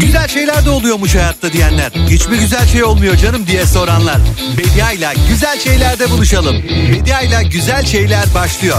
Güzel şeyler de oluyormuş hayatta diyenler. Hiç mi güzel şey olmuyor canım diye soranlar. Bedia ile güzel şeylerde buluşalım. Bedia ile güzel şeyler başlıyor.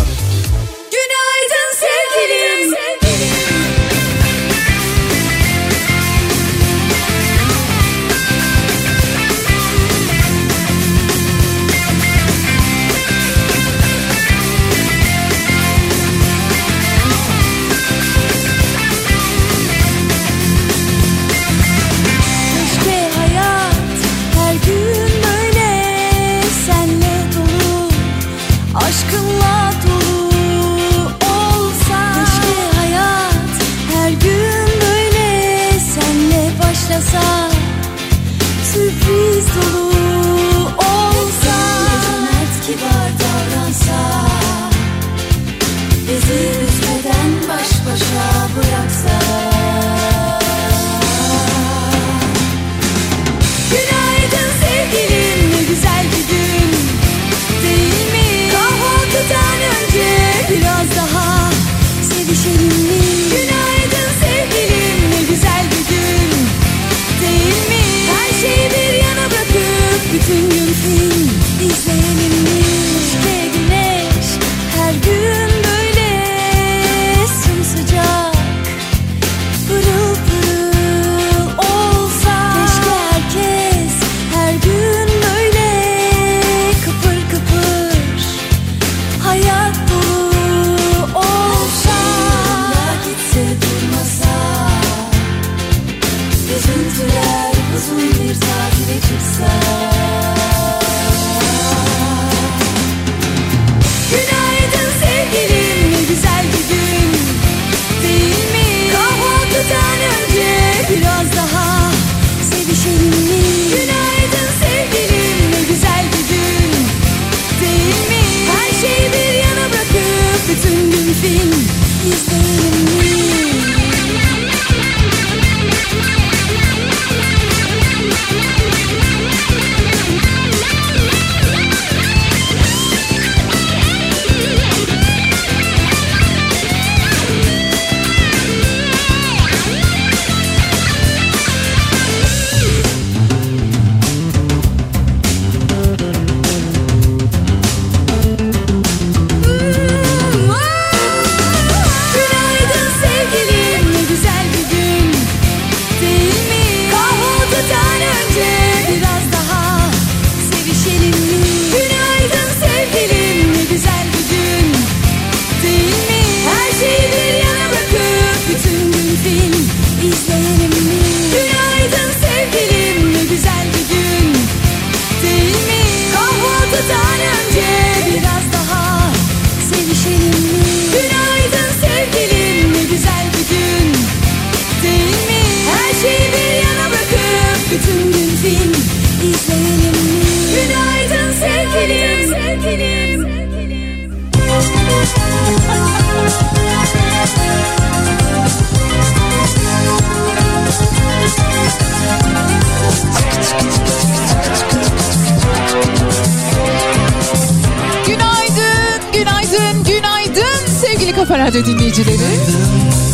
Kafa Radyo dinleyicileri.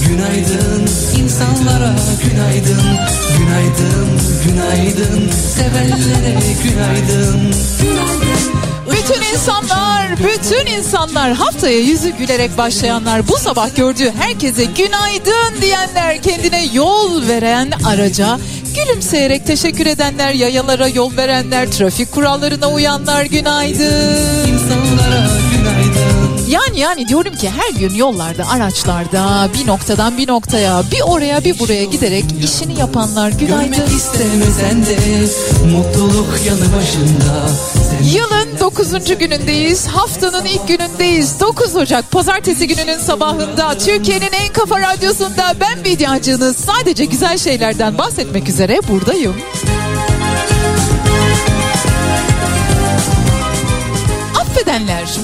Günaydın. İnsanlara günaydın. Günaydın, günaydın. Sevenlere günaydın. Bütün insanlar, bütün insanlar haftaya yüzü gülerek başlayanlar, bu sabah gördüğü herkese günaydın diyenler, kendine yol veren araca gülümseyerek teşekkür edenler, yayalara yol verenler, trafik kurallarına uyanlar günaydın. İnsanlara Yani yani diyorum ki her gün yollarda, araçlarda bir noktadan bir noktaya, bir oraya bir buraya giderek işini yapanlar günaydın. Görmek istemesen de Mutluluk yanı başında Yılın 9. günündeyiz. Haftanın ilk günündeyiz. 9 Ocak pazartesi gününün sabahında Türkiye'nin en kafa radyosunda ben Bediacınız sadece güzel şeylerden bahsetmek üzere buradayım.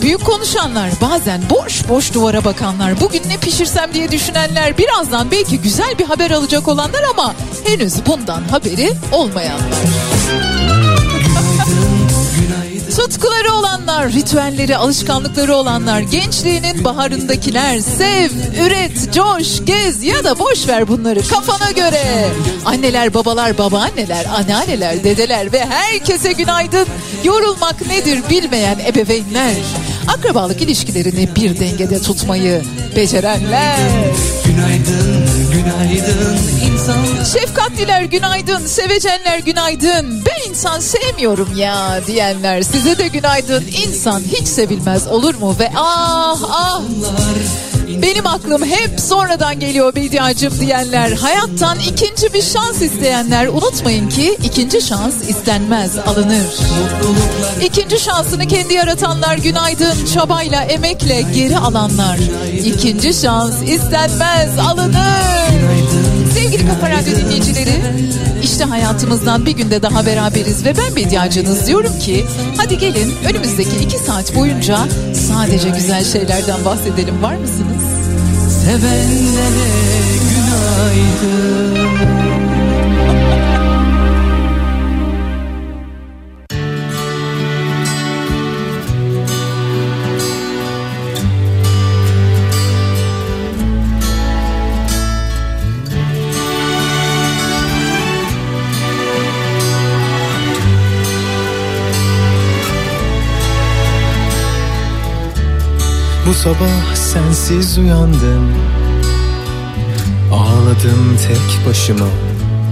Büyük konuşanlar, bazen boş boş duvara bakanlar, bugün ne pişirsem diye düşünenler, birazdan belki güzel bir haber alacak olanlar ama henüz bundan haberi olmayanlar. Tutkuları olanlar, ritüelleri, alışkanlıkları olanlar, gençliğinin baharındakiler, sev, üret, coş, gez ya da boş ver bunları kafana göre. Anneler, babalar, babaanneler, anneanneler, dedeler ve herkese günaydın. Yorulmak nedir bilmeyen ebeveynler. Akrabalık ilişkilerini bir dengede tutmayı becerenler. Günaydın, günaydın insan Şefkatliler günaydın, sevecenler günaydın. Ben insan sevmiyorum ya diyenler size de günaydın. İnsan hiç sevilmez olur mu? Ve ah ah benim aklım hep sonradan geliyor Bediacım diyenler. Hayattan ikinci bir şans isteyenler unutmayın ki ikinci şans istenmez alınır. İkinci şansını kendi yaratanlar günaydın çabayla emekle geri alanlar. İkinci şans istenmez alınır. Sevgili Kafa Radyo dinleyicileri, işte hayatımızdan bir günde daha beraberiz ve ben Bediacınız diyorum ki hadi gelin önümüzdeki iki saat boyunca sadece güzel şeylerden bahsedelim var mısınız? Sevenlere günaydın Bu sabah sensiz uyandım. Ağladım tek başıma.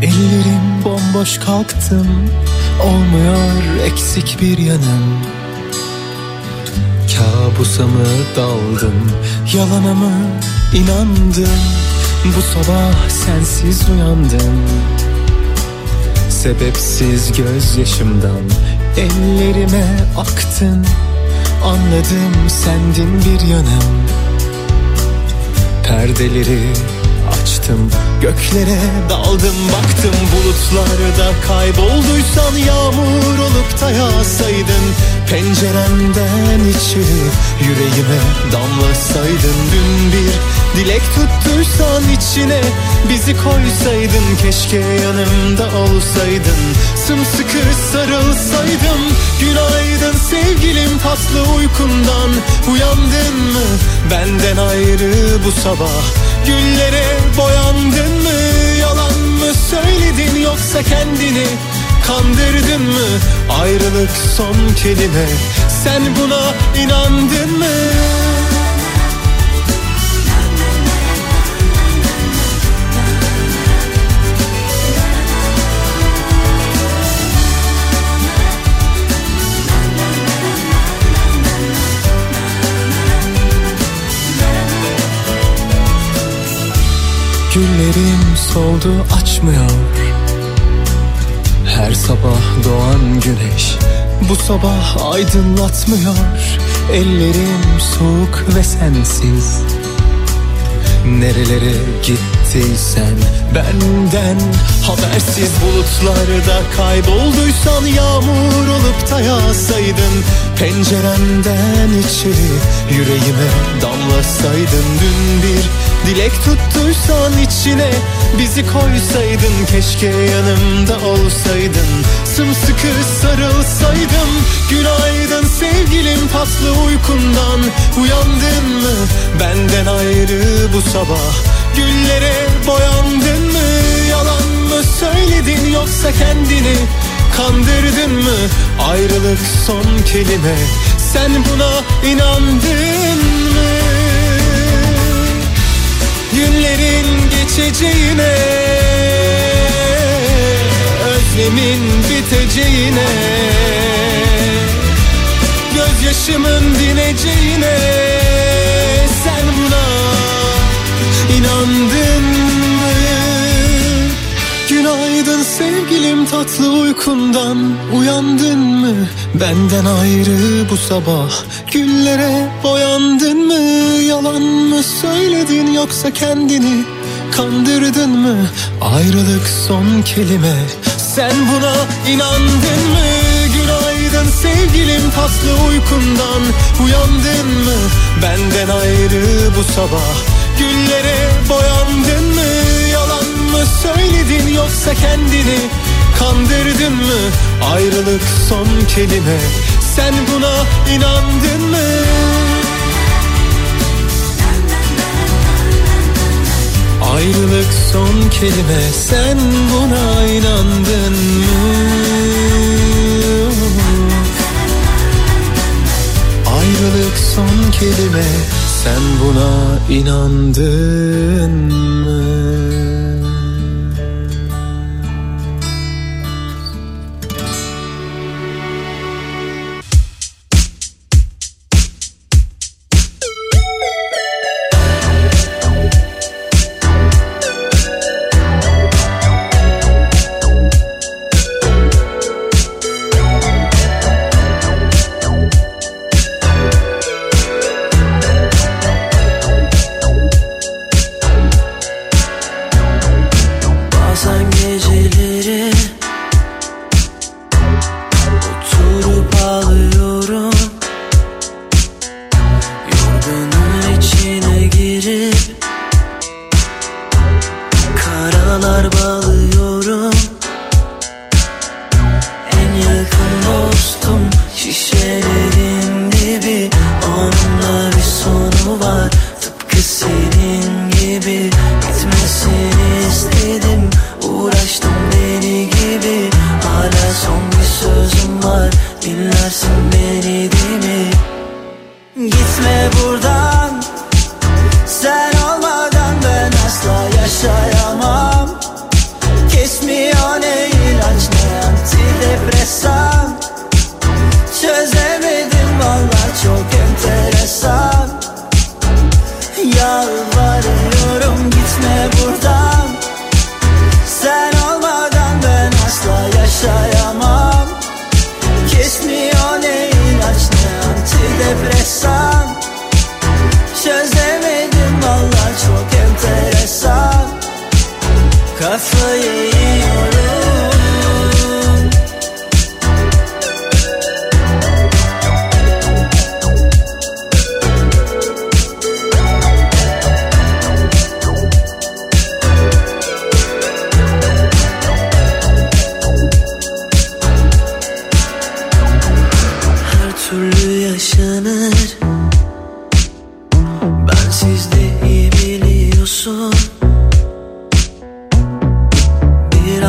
Ellerim bomboş kalktım. Olmuyor eksik bir yanım. Kabusa mı daldım? Yalana mı inandım? Bu sabah sensiz uyandım. Sebepsiz gözyaşımdan Ellerime aktın Anladım sendin bir yanım Perdeleri açtım Göklere daldım baktım bulutlarda Kaybolduysan yağmur olup da yağsaydın Penceremden içeri yüreğime damlasaydın Dün bir dilek tuttuysan içine bizi koysaydın Keşke yanımda olsaydın. Sımsıkı sarılsaydım Günaydın sevgilim tatlı uykundan Uyandın mı? Benden ayrı bu sabah Güllere boyandın mı? Yalan mı söyledin yoksa kendini Kandırdın mı ayrılık son kelime? Sen buna inandın mı? Güllerim soldu açmıyor Her sabah doğan güneş Bu sabah aydınlatmıyor. Ellerim soğuk ve sensiz. Nerelere gittiysen benden habersiz bulutlarda kaybolduysan yağmur olup da yağsaydın penceremden içeri yüreğime damlasaydın. Dün bir dilek tuttuysan içine bizi koysaydın keşke yanımda olsaydın. Sımsıkı sarılsaydım günaydın sevgilim tatlı uykundan uyandın mı? Benden ayrı bu sabah. Güllere boyandın mı? Yalan mı söyledin yoksa kendini kandırdın mı? Ayrılık son kelime. Sen buna inandın mı? Günlerin geçeceğine özlemin biteceğine gözyaşımın dineceğine sen buna inandın mı? Günaydın sevgilim tatlı uykundan uyandın mı? Benden ayrı bu sabah güllere boyandın mı? Yalan mı söyledin yoksa kendini Kandırdın mı? Ayrılık son kelime. Sen buna inandın mı? Günaydın sevgilim tatlı uykundan Uyandın mı? Benden ayrı bu sabah Güllere boyandın mı? Yalan mı söyledin yoksa kendini Kandırdın mı? Ayrılık son kelime. Sen buna inandın mı? Ayrılık son kelime sen buna inandın mı? Ayrılık son kelime sen buna inandın mı?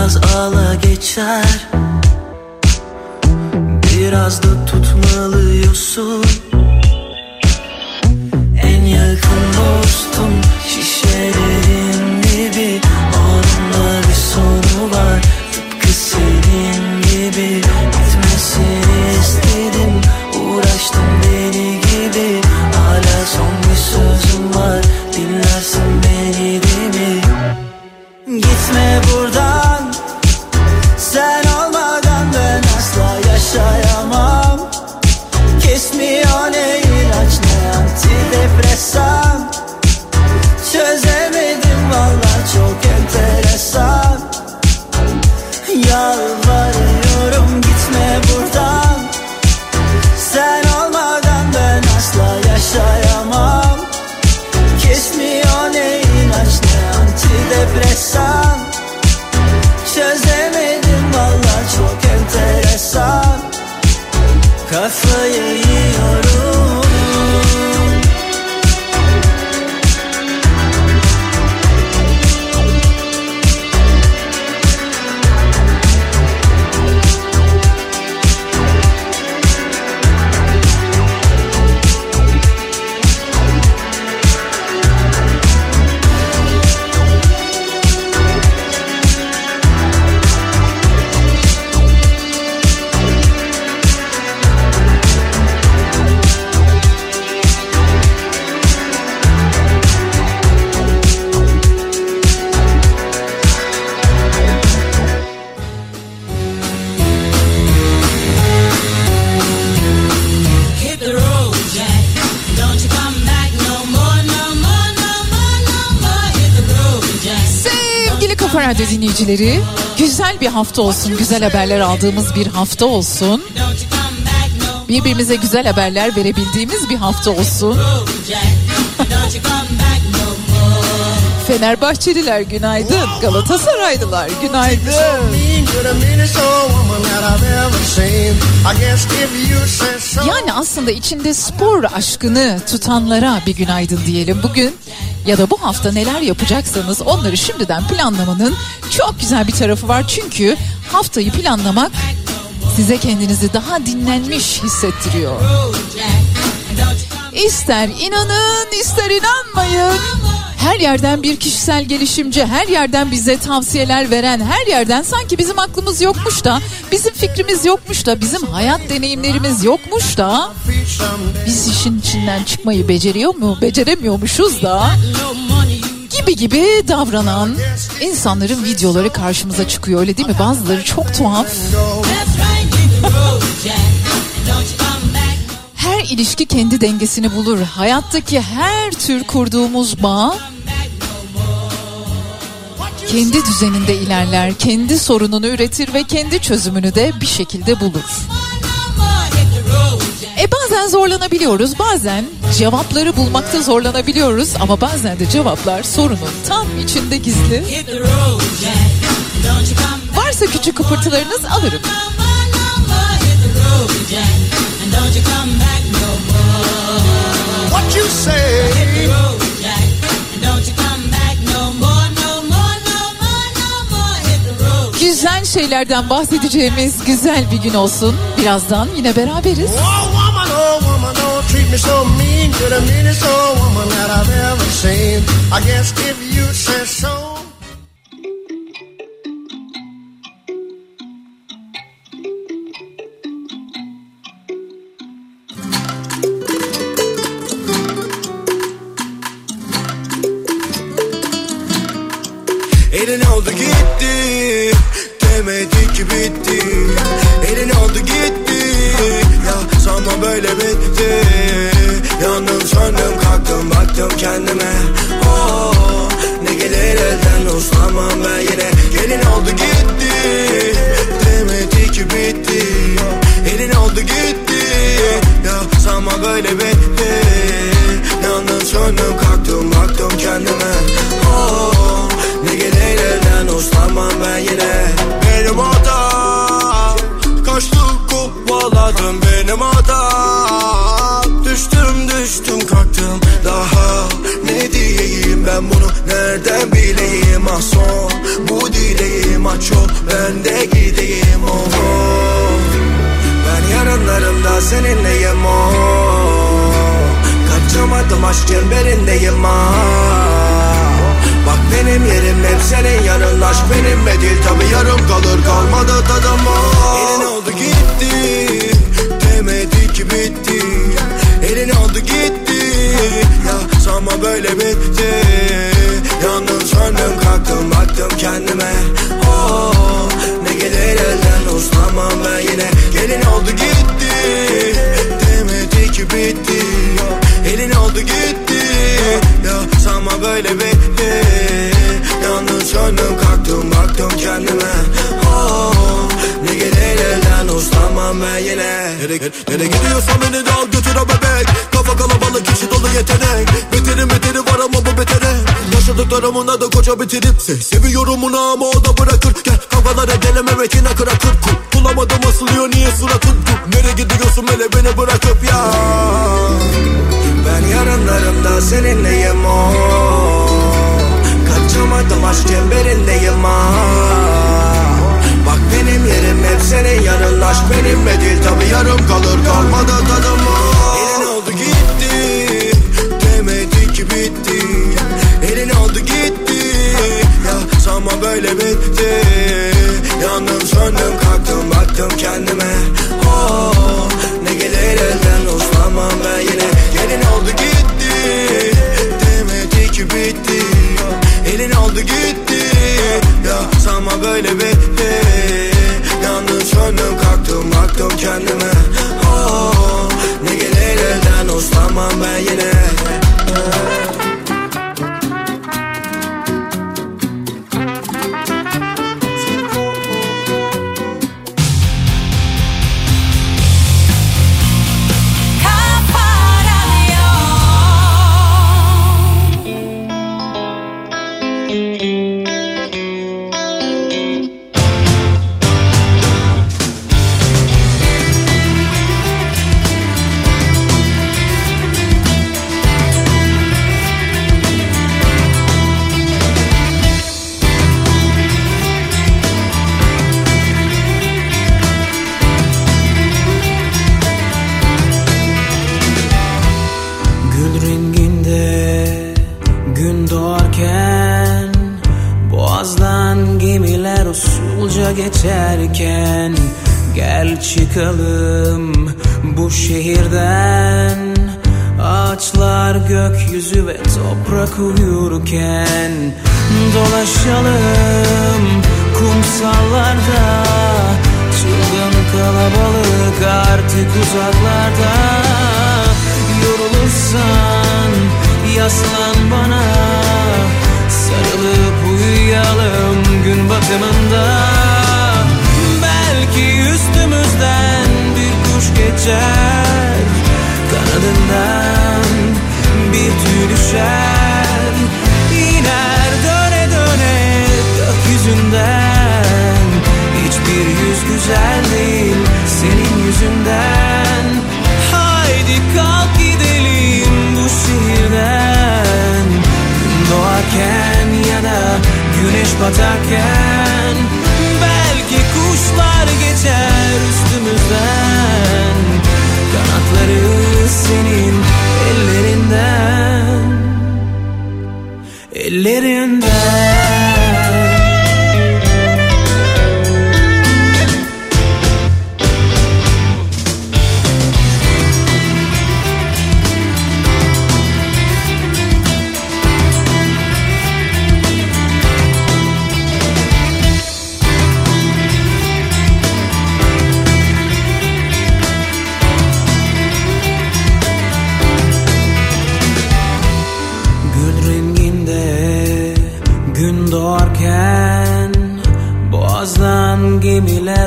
Biraz ağla geçer. Biraz da tutmalıyorsun. En yakın dostum. dinleyicileri. Güzel bir hafta olsun, güzel haberler aldığımız bir hafta olsun. Birbirimize güzel haberler verebildiğimiz bir hafta olsun. Fenerbahçeliler günaydın, Galatasaraylılar günaydın. Yani aslında içinde spor aşkını tutanlara bir günaydın diyelim. Bugün ya da bu hafta neler yapacaksanız onları şimdiden planlamanın çok güzel bir tarafı var. Çünkü haftayı planlamak size kendinizi daha dinlenmiş hissettiriyor. İster inanın ister inanmayın. Her yerden bir kişisel gelişimci, her yerden bize tavsiyeler veren, her yerden sanki bizim aklımız yokmuş da, bizim fikrimiz yokmuş da, bizim hayat deneyimlerimiz yokmuş da, biz işin içinden çıkmayı beceriyor mu, beceremiyormuşuz da gibi gibi davranan insanların videoları karşımıza çıkıyor öyle değil mi? Bazıları çok tuhaf. Her ilişki kendi dengesini bulur. Hayattaki her tür kurduğumuz bağ kendi düzeninde ilerler, kendi sorununu üretir ve kendi çözümünü de bir şekilde bulur. E bazen zorlanabiliyoruz, bazen cevapları bulmakta zorlanabiliyoruz ama bazen de cevaplar sorunun tam içinde gizli. Varsa küçük kıpırtılarınız alırım. What you say? Güzel şeylerden bahsedeceğimiz güzel bir gün olsun. Birazdan yine beraberiz. Oh woman, oh woman, don't treat me so mean. You're the meanest old woman that I've ever seen. I guess if you say so. Kaçamadım aşk çemberindeyim ah Bak benim yerim hep senin yanın. Aşk benimle değil tabi yarım kalır. Kalmadı tadım oh. Elin oldu gitti. Demedi ki bitti. Elin oldu gitti. Ya sanma böyle bitti. Yandım söndüm kalktım baktım kendime. Oh, Ne gelir elden uslanmam ben yine. Gelin oldu gitti. Demedi ki bitti Elin oldu gitti. Ya sanma böyle bitti. Yandım söndüm kalktım baktım kendime. Oh, Ne gelir elden uslanmam ben yine. Nereye, nereye gidiyorsan beni de al götür o bebek. Kafa kalabalık kişi dolu yetenek. Beterin beteri var ama bu betere. Yaşadıklarımın da koca bitirip Se Seviyorum onu ama o da bırakır. Gel kavgalara gelememek yine kırakır. Bulamadım asılıyor niye suratın? Nereye gidiyorsun hele beni bırakıp ya Ben yarınlarımda seninleyim o. Kaçamadım aşk çemberindeyim ah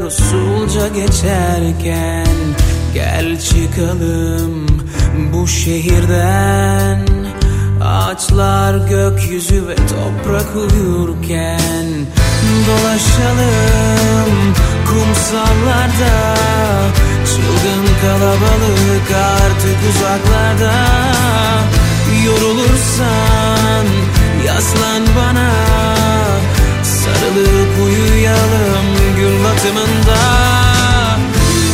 usulca geçerken Gel çıkalım bu şehirden. Ağaçlar gökyüzü ve toprak uyurken Dolaşalım kumsallarda. Çılgın kalabalık artık uzaklarda. Yorulursan yaslan bana Sarılıp uyuyalım gün batımında.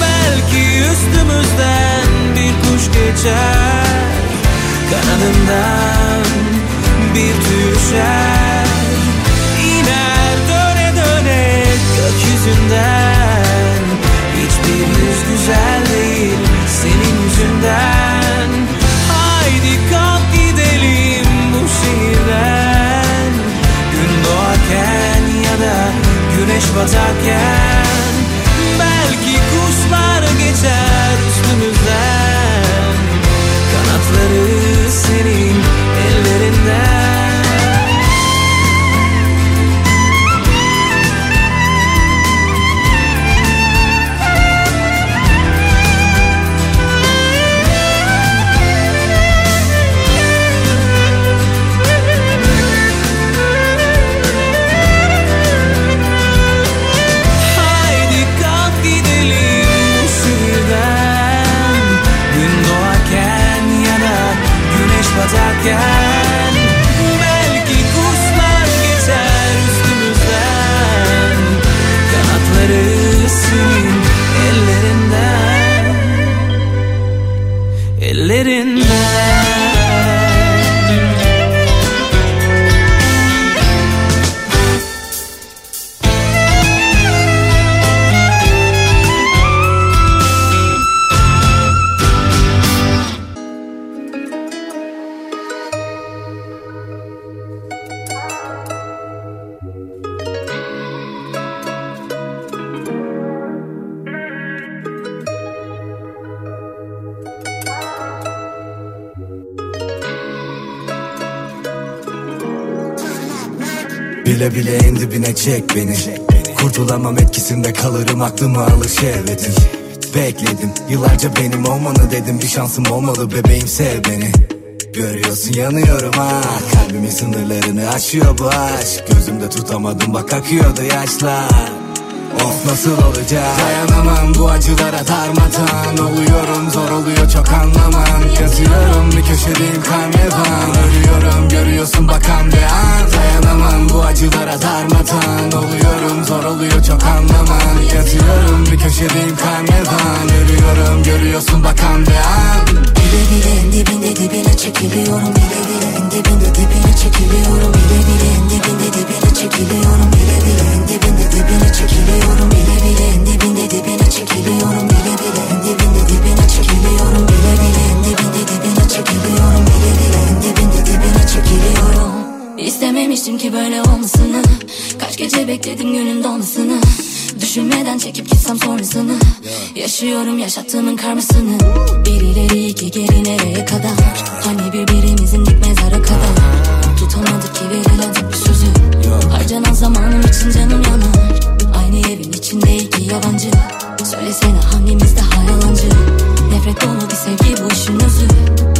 Belki üstümüzden bir kuş geçer. Kanadından bir düşer. İner döne döne gökyüzünden. Hiçbir yüz güzel değil senin yüzünden. Haydi kalk güneş batarken Belki kuşlar geçer üstümüzden. Kanatları senin ellerinden batarken Bile bile en dibine çek beni. Kurtulamam etkisinde kalırım aklımı alır şehvetin Bekledim yıllarca benim olmanı dedim. Bir şansım olmalı bebeğim sev beni. Görüyorsun yanıyorum ha. Kalbimin sınırlarını aşıyor bu aşk. Gözümde tutamadım bak akıyordu yaşlar Of nasıl olacak? Dayanamam bu acılara darmadan Oluyorum zor oluyor çok anlaman Yazıyorum bir köşedeyim karnevan Ölüyorum görüyorsun bakan bir an. Dayanamam bu acılara darmadan Oluyorum zor oluyor çok anlaman Yazıyorum bir köşedeyim karnevan Ölüyorum görüyorsun bakan bir an. Bile bile İstememiştim ki böyle olmasını. Kaç gece bekledim günün dolmasını Düşünmeden çekip gitsem sonrasını. Yaşıyorum yaşattığımın karmasını. Bir ileri iki geri nereye kadar? Hani birbirimizin dik mezara kadar? Tutamadık ki verilen sözü. Harcanan zamanım için canım yanar. Aynı evin içinde iki yabancı Söylesene hangimiz daha yalancı Nefret dolu bir sevgi bu işin özü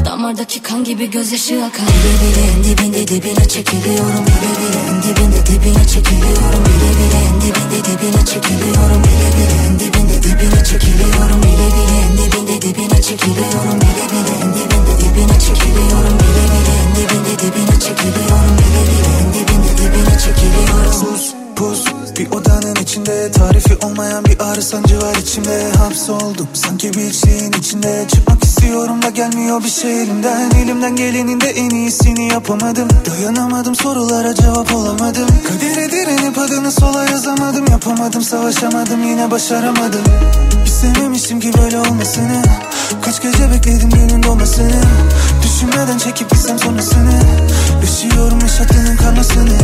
Damardaki kan gibi gözyaşı akar Bile bile en dibinde dibine çekiliyorum Bile bile en dibinde dibine çekiliyorum Bile bile en dibinde dibine çekiliyorum Bile bile en dibinde dibine çekiliyorum Bile bile en dibinde dibine çekiliyorum Bile bile en dibinde dibine çekiliyorum Bile bile en dibinde dibine çekiliyorum Bile bile en dibinde dibine çekiliyorum Sus pus bir odanın içinde. Tarifi olmayan bir ağrı sancı var içimde. Hapsoldum sanki bir şeyin içinde. Çıkmak istiyorum da gelmiyor bir şey elimden. Elimden gelenin de en iyisini yapamadım. Dayanamadım sorulara cevap olamadım. Kadere direnip adını sola yazamadım. Yapamadım savaşamadım yine başaramadım. İstememiştim ki böyle olmasını. Kaç gece bekledim günün doğmasını Düşünmeden çekip gitsem sonrasını. Yaşıyorum yaşattığının karmasını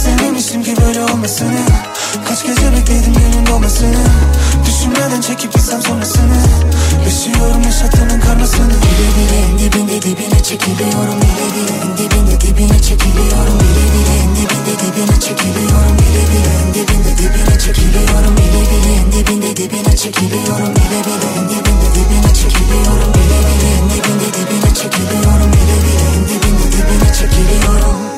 İstememiştim ki böyle olmasını Kaç gece bekledim günün doğmasını Düşünmeden çekip gitsem sonrasını Yaşıyorum yaşattığının karmasını Bile bile en dibinde dibine çekiliyorum Bile bile en dibinde dibine çekiliyorum Bile bile en dibinde dibine çekiliyorum Bile bile en dibinde dibine çekiliyorum Bile bile en dibinde dibine çekiliyorum Bile bile en dibinde dibine çekiliyorum Bile bile en dibinde dibine çekiliyorum Bile bile en dibinde dibine çekiliyorum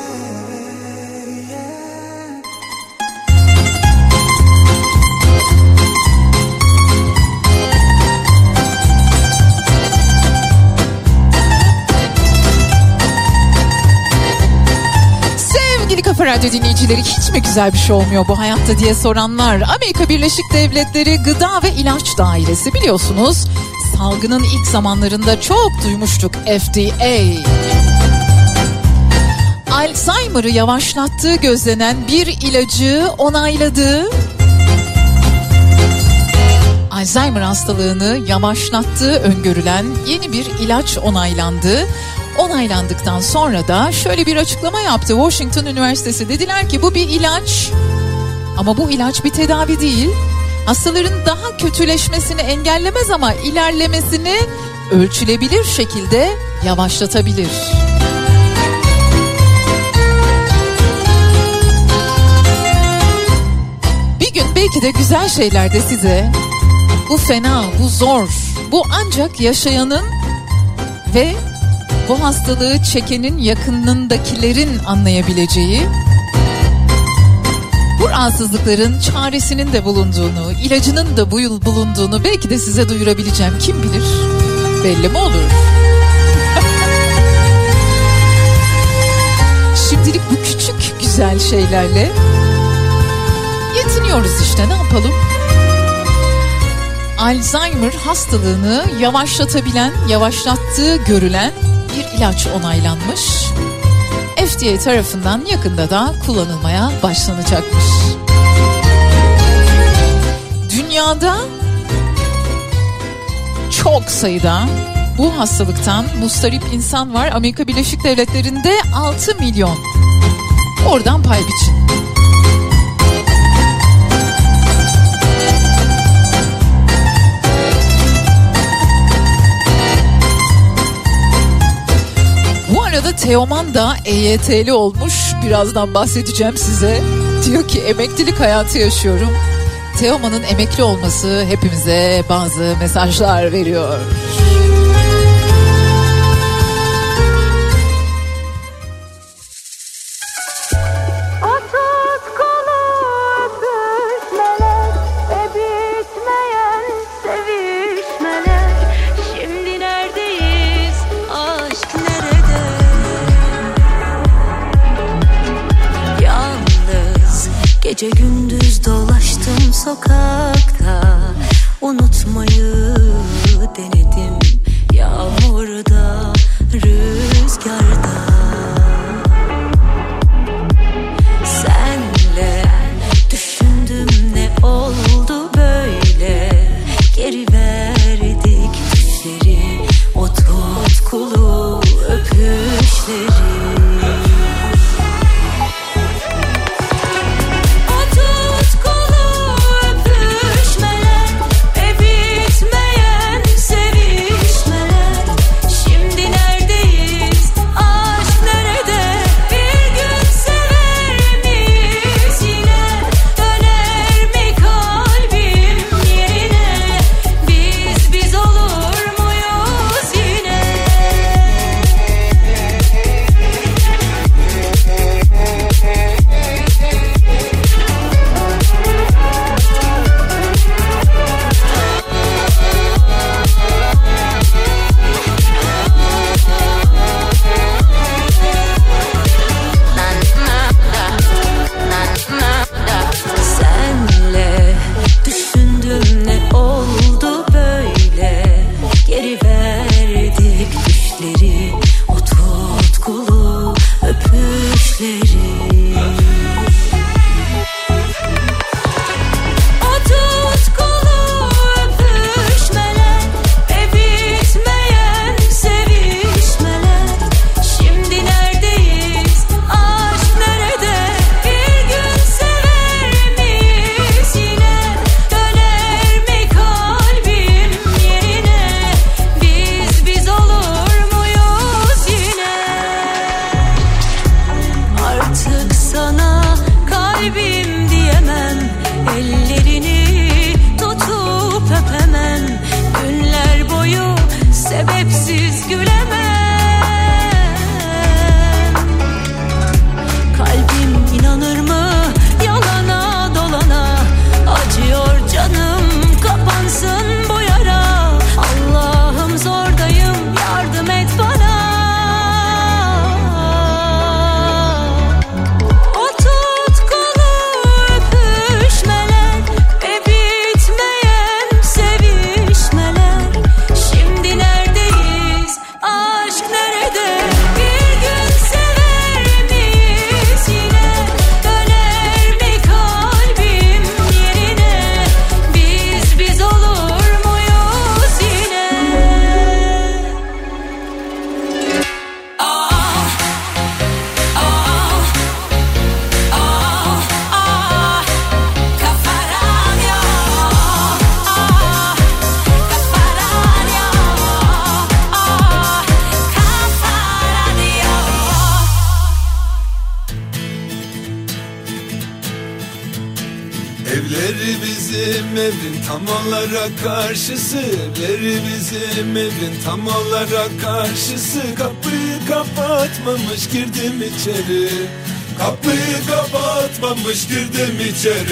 Kafa Radyo dinleyicileri hiç mi güzel bir şey olmuyor bu hayatta diye soranlar. Amerika Birleşik Devletleri Gıda ve İlaç Dairesi biliyorsunuz salgının ilk zamanlarında çok duymuştuk FDA. Alzheimer'ı yavaşlattığı gözlenen bir ilacı onayladı. Alzheimer hastalığını yavaşlattığı öngörülen yeni bir ilaç onaylandı. Onaylandıktan sonra da şöyle bir açıklama yaptı Washington Üniversitesi. Dediler ki bu bir ilaç ama bu ilaç bir tedavi değil. Hastaların daha kötüleşmesini engellemez ama ilerlemesini ölçülebilir şekilde yavaşlatabilir. Bir gün belki de güzel şeyler de size bu fena, bu zor, bu ancak yaşayanın ve bu hastalığı çekenin yakınındakilerin anlayabileceği bu rahatsızlıkların çaresinin de bulunduğunu, ilacının da bu yıl bulunduğunu belki de size duyurabileceğim kim bilir? Belli mi olur? Şimdilik bu küçük güzel şeylerle yetiniyoruz işte ne yapalım? Alzheimer hastalığını yavaşlatabilen, yavaşlattığı görülen ilaç onaylanmış. FDA tarafından yakında da kullanılmaya başlanacakmış. Dünyada çok sayıda bu hastalıktan mustarip insan var. Amerika Birleşik Devletleri'nde 6 milyon. Oradan pay biçin. Teoman da EYT'li olmuş. Birazdan bahsedeceğim size. Diyor ki emeklilik hayatı yaşıyorum. Teoman'ın emekli olması hepimize bazı mesajlar veriyor. İçeri. Kapıyı kapatmamış girdim içeri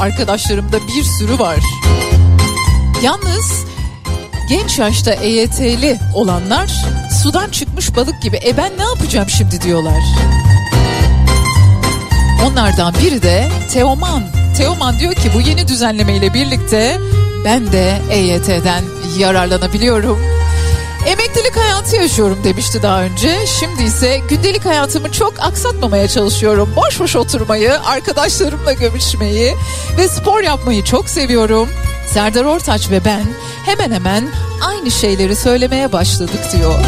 arkadaşlarımda bir sürü var. Yalnız genç yaşta EYT'li olanlar sudan çıkmış balık gibi e ben ne yapacağım şimdi diyorlar. Onlardan biri de Teoman. Teoman diyor ki bu yeni düzenlemeyle birlikte ben de EYT'den yararlanabiliyorum. Hayatı yaşıyorum demişti daha önce. Şimdi ise gündelik hayatımı çok aksatmamaya çalışıyorum. Boş boş oturmayı, arkadaşlarımla görüşmeyi ve spor yapmayı çok seviyorum. Serdar Ortaç ve ben hemen hemen aynı şeyleri söylemeye başladık diyor.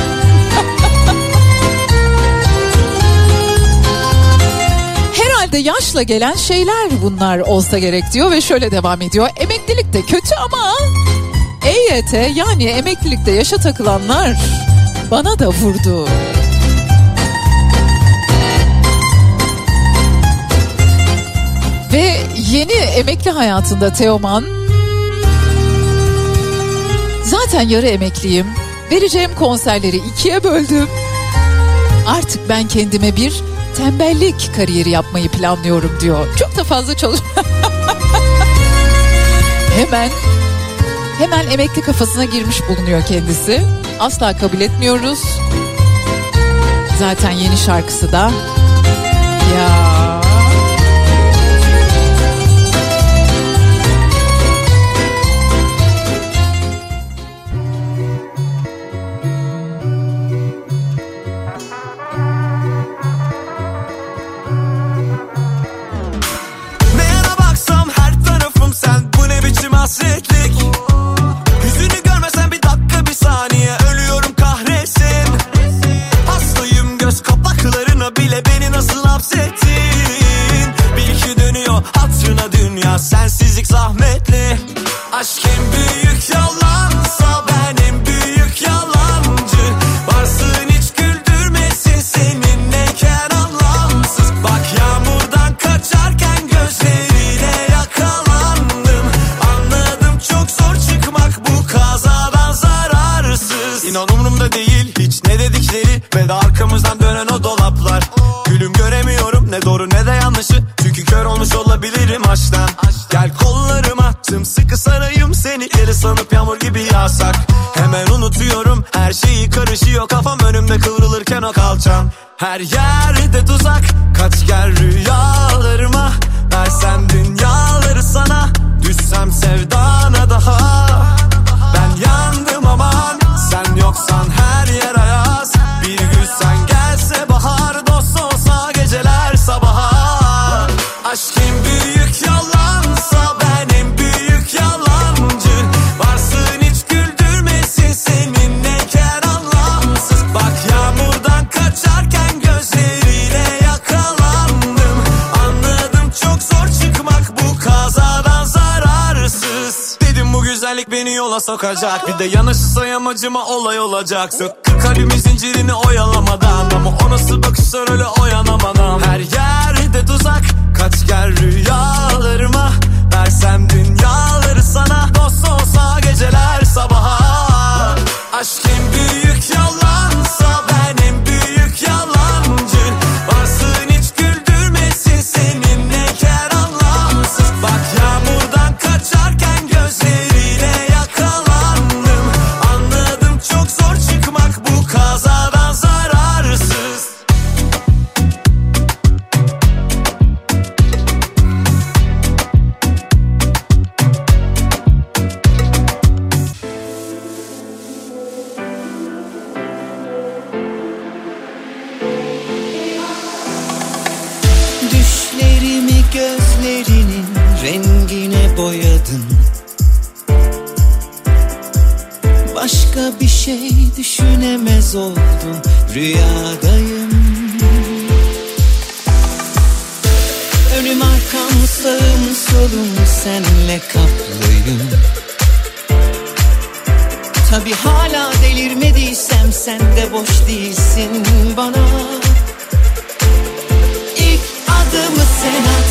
Herhalde yaşla gelen şeyler bunlar olsa gerek diyor ve şöyle devam ediyor. Emeklilik de kötü ama EYT yani emeklilikte yaşa takılanlar bana da vurdu. Ve yeni emekli hayatında Teoman zaten yarı emekliyim. Vereceğim konserleri ikiye böldüm. Artık ben kendime bir tembellik kariyeri yapmayı planlıyorum diyor. Çok da fazla çalış. hemen hemen emekli kafasına girmiş bulunuyor kendisi. Asla kabul etmiyoruz. Zaten yeni şarkısı da ya sokacak. Bir de yanaşırsa yamacıma olay olacaksın Kalbimin zincirini oyalamadan. Ama o nasıl bakışlar öyle oyanamadan. Her yerde tuzak Kaç gel rüyalarıma Versem dünyalarıma beyaz rüyadayım. Önüm arkam sağım solum senle kaplıyım Tabi hala delirmediysem sen de boş değilsin bana. İlk adımı sen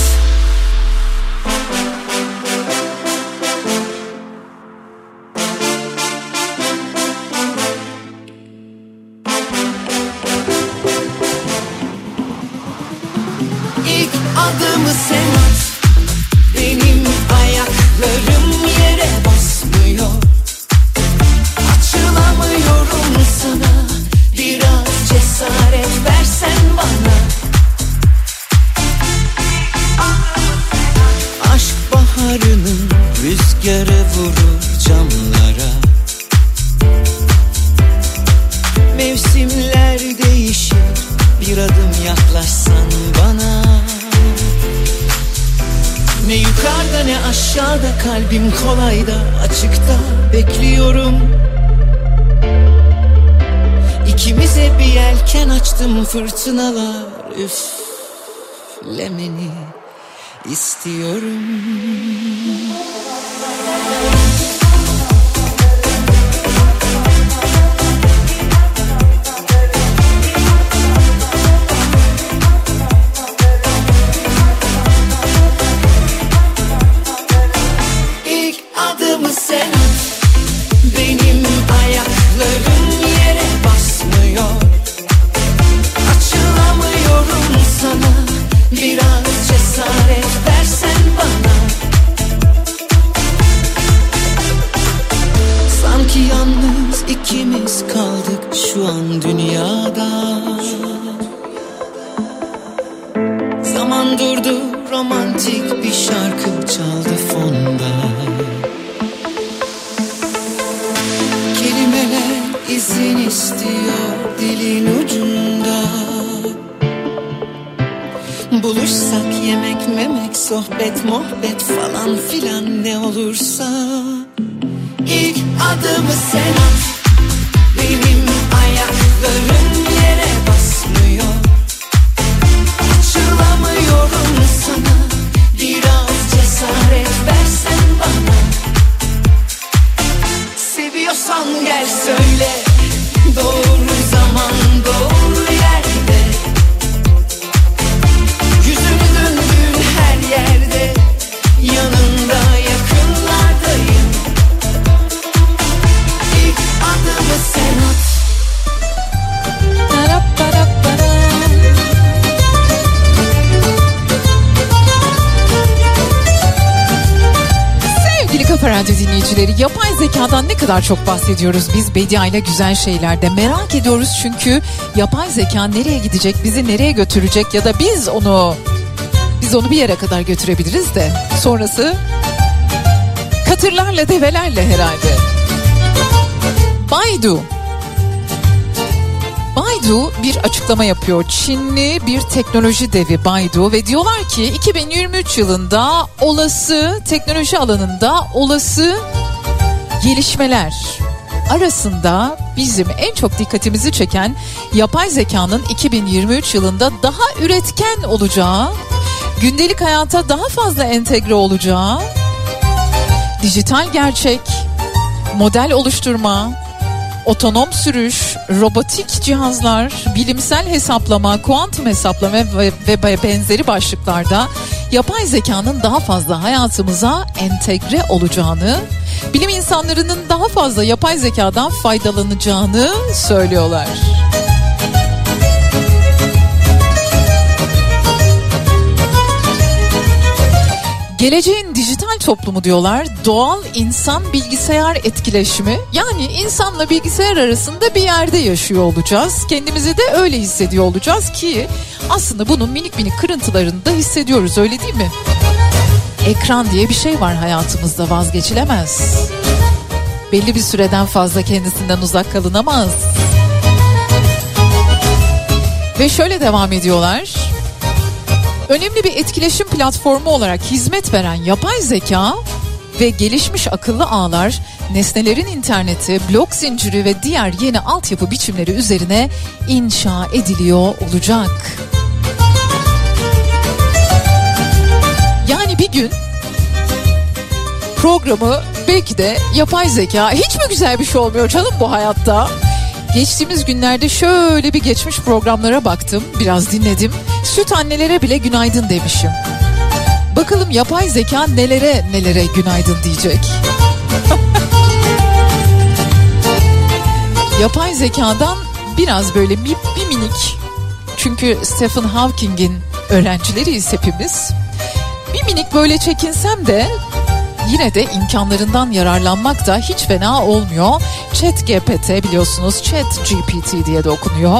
kadar çok bahsediyoruz biz Bedia ile güzel şeylerde. Merak ediyoruz çünkü yapay zeka nereye gidecek, bizi nereye götürecek ya da biz onu biz onu bir yere kadar götürebiliriz de sonrası katırlarla develerle herhalde. Baidu Baidu bir açıklama yapıyor. Çinli bir teknoloji devi Baidu ve diyorlar ki 2023 yılında olası teknoloji alanında olası gelişmeler arasında bizim en çok dikkatimizi çeken yapay zekanın 2023 yılında daha üretken olacağı, gündelik hayata daha fazla entegre olacağı, dijital gerçek, model oluşturma, otonom sürüş, robotik cihazlar, bilimsel hesaplama, kuantum hesaplama ve, benzeri başlıklarda yapay zekanın daha fazla hayatımıza entegre olacağını, bilim insanlarının daha fazla yapay zekadan faydalanacağını söylüyorlar. Geleceğin dijital toplumu diyorlar doğal insan bilgisayar etkileşimi yani insanla bilgisayar arasında bir yerde yaşıyor olacağız. Kendimizi de öyle hissediyor olacağız ki aslında bunun minik minik kırıntılarını da hissediyoruz öyle değil mi? Ekran diye bir şey var hayatımızda vazgeçilemez. Belli bir süreden fazla kendisinden uzak kalınamaz. Ve şöyle devam ediyorlar. Önemli bir etkileşim platformu olarak hizmet veren yapay zeka ve gelişmiş akıllı ağlar nesnelerin interneti, blok zinciri ve diğer yeni altyapı biçimleri üzerine inşa ediliyor olacak. Gün programı belki de yapay zeka hiç mi güzel bir şey olmuyor canım bu hayatta? Geçtiğimiz günlerde şöyle bir geçmiş programlara baktım, biraz dinledim. Süt annelere bile günaydın demişim. Bakalım yapay zeka nelere nelere günaydın diyecek. yapay zekadan biraz böyle bir, bir minik çünkü Stephen Hawking'in öğrencileriyiz hepimiz. Bir minik böyle çekinsem de yine de imkanlarından yararlanmak da hiç fena olmuyor. Chat GPT biliyorsunuz Chat GPT diye de okunuyor.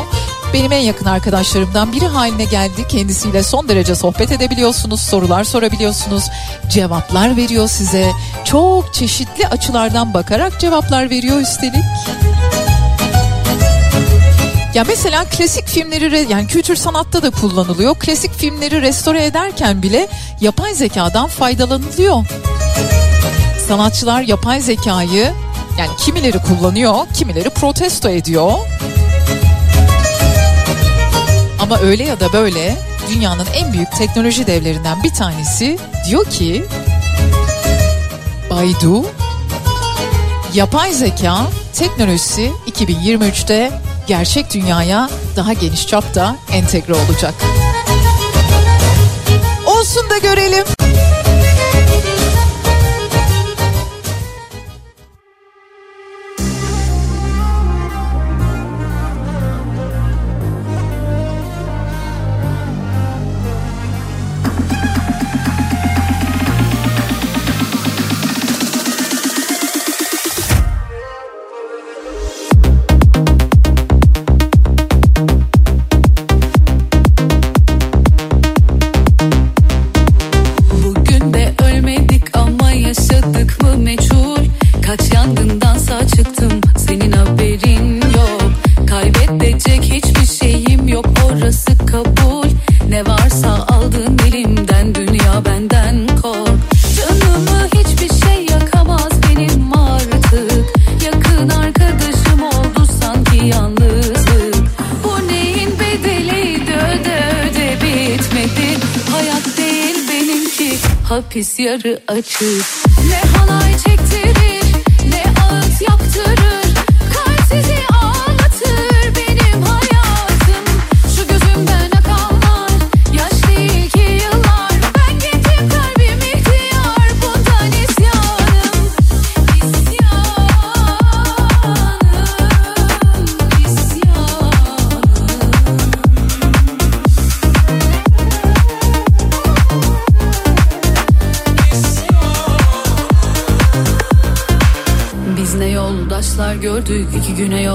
Benim en yakın arkadaşlarımdan biri haline geldi. Kendisiyle son derece sohbet edebiliyorsunuz, sorular sorabiliyorsunuz, cevaplar veriyor size. Çok çeşitli açılardan bakarak cevaplar veriyor üstelik. Ya mesela klasik filmleri yani kültür sanatta da kullanılıyor. Klasik filmleri restore ederken bile yapay zekadan faydalanılıyor. Sanatçılar yapay zekayı yani kimileri kullanıyor, kimileri protesto ediyor. Ama öyle ya da böyle dünyanın en büyük teknoloji devlerinden bir tanesi diyor ki Baidu yapay zeka teknolojisi 2023'te gerçek dünyaya daha geniş çapta entegre olacak. Olsun da görelim. Yarı açık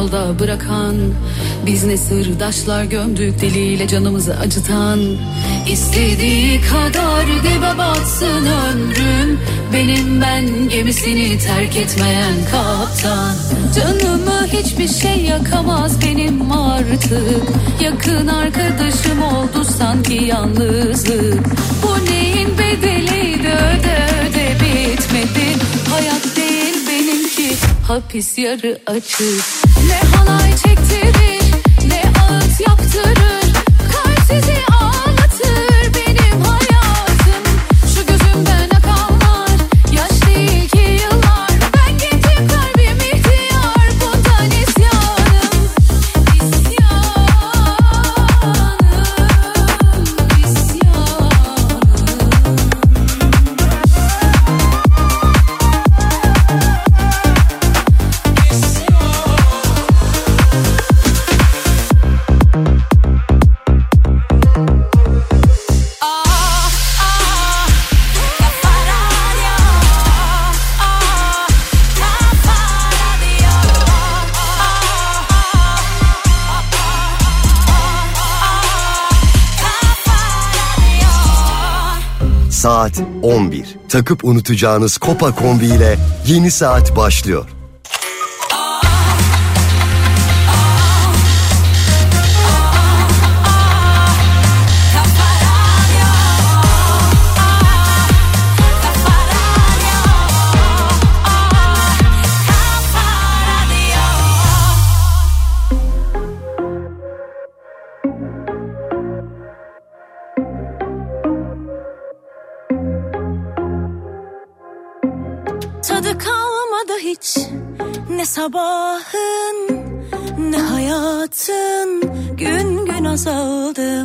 yolda bırakan Biz ne sırdaşlar gömdük deliyle canımızı acıtan. İstediği kadar dibe batsın ömrüm Benim ben gemisini terk etmeyen kaptan. Canımı hiçbir şey yakamaz benim artık Yakın arkadaşım oldu sanki yalnızlık. Bu neyin bedeliydi öde öde bitmedi Hayat değil benimki hapis yarı açık Ne halay çektirir 11. Takıp unutacağınız Kopa kombi ile yeni saat başlıyor. Gün gün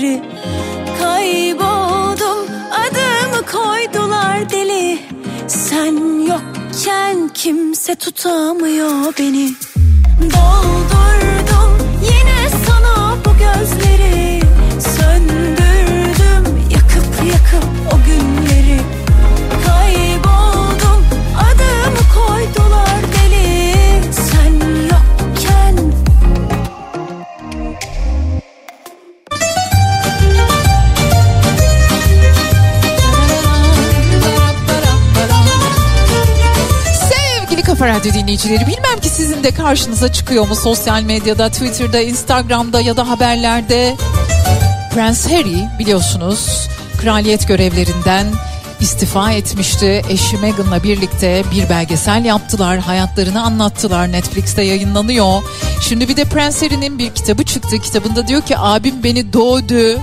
günleri Kayboldum adımı koydular deli. Sen yokken kimse tutamıyor beni. Doldurdum yine sana bu gözleri. Söndürdüm Kafa Radyo dinleyicileri bilmem ki sizin de karşınıza çıkıyor mu sosyal medyada, Twitter'da, Instagram'da ya da haberlerde. Prens Harry biliyorsunuz kraliyet görevlerinden istifa etmişti. Eşi Meghan'la birlikte bir belgesel yaptılar. Hayatlarını anlattılar. Netflix'te yayınlanıyor. Şimdi bir de Prens Harry'nin bir kitabı çıktı. Kitabında diyor ki abim beni doğdu.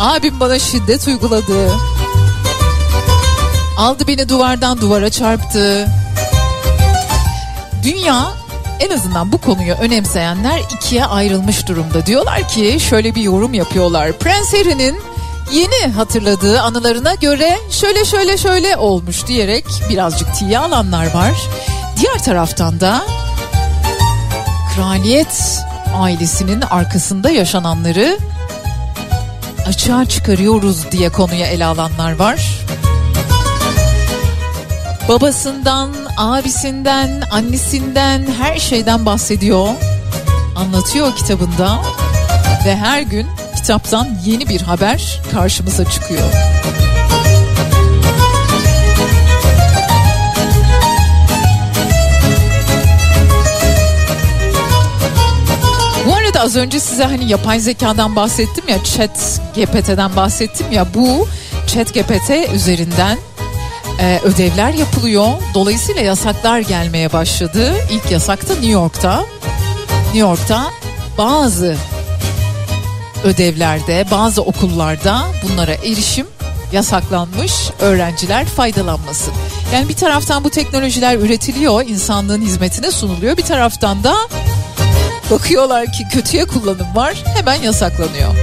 Abim bana şiddet uyguladı. Aldı beni duvardan duvara çarptı. Dünya en azından bu konuyu önemseyenler ikiye ayrılmış durumda. Diyorlar ki şöyle bir yorum yapıyorlar. Prens Harry'nin yeni hatırladığı anılarına göre şöyle şöyle şöyle olmuş diyerek birazcık tiye alanlar var. Diğer taraftan da kraliyet ailesinin arkasında yaşananları açığa çıkarıyoruz diye konuya ele alanlar var. Babasından, abisinden, annesinden her şeyden bahsediyor. Anlatıyor kitabında ve her gün kitaptan yeni bir haber karşımıza çıkıyor. Bu arada az önce size hani yapay zekadan bahsettim ya chat GPT'den bahsettim ya bu chat GPT üzerinden e, ödevler yapılıyor. Dolayısıyla yasaklar gelmeye başladı. İlk yasak da New York'ta. New York'ta bazı ödevlerde, bazı okullarda bunlara erişim yasaklanmış. Öğrenciler faydalanmasın. Yani bir taraftan bu teknolojiler üretiliyor, insanlığın hizmetine sunuluyor. Bir taraftan da bakıyorlar ki kötüye kullanım var, hemen yasaklanıyor.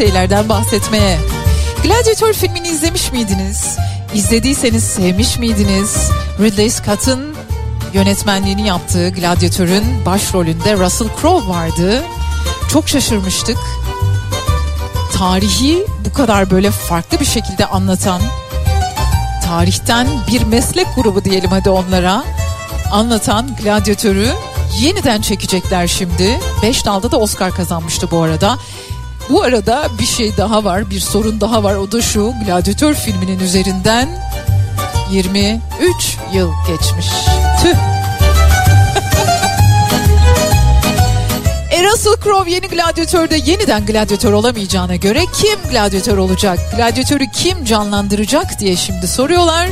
Şeylerden bahsetmeye. Gladiator filmini izlemiş miydiniz? İzlediyseniz sevmiş miydiniz? Ridley Scott'ın yönetmenliğini yaptığı Gladiator'ın başrolünde Russell Crowe vardı. Çok şaşırmıştık. Tarihi bu kadar böyle farklı bir şekilde anlatan, tarihten bir meslek grubu diyelim hadi onlara anlatan Gladiatör'ü yeniden çekecekler şimdi. Beş dalda da Oscar kazanmıştı bu arada. Bu arada bir şey daha var, bir sorun daha var. O da şu, Gladiatör filminin üzerinden 23 yıl geçmiş. Tüh. E Russell Crowe yeni gladyatörde yeniden gladyatör olamayacağına göre kim gladyatör olacak? Gladyatörü kim canlandıracak diye şimdi soruyorlar.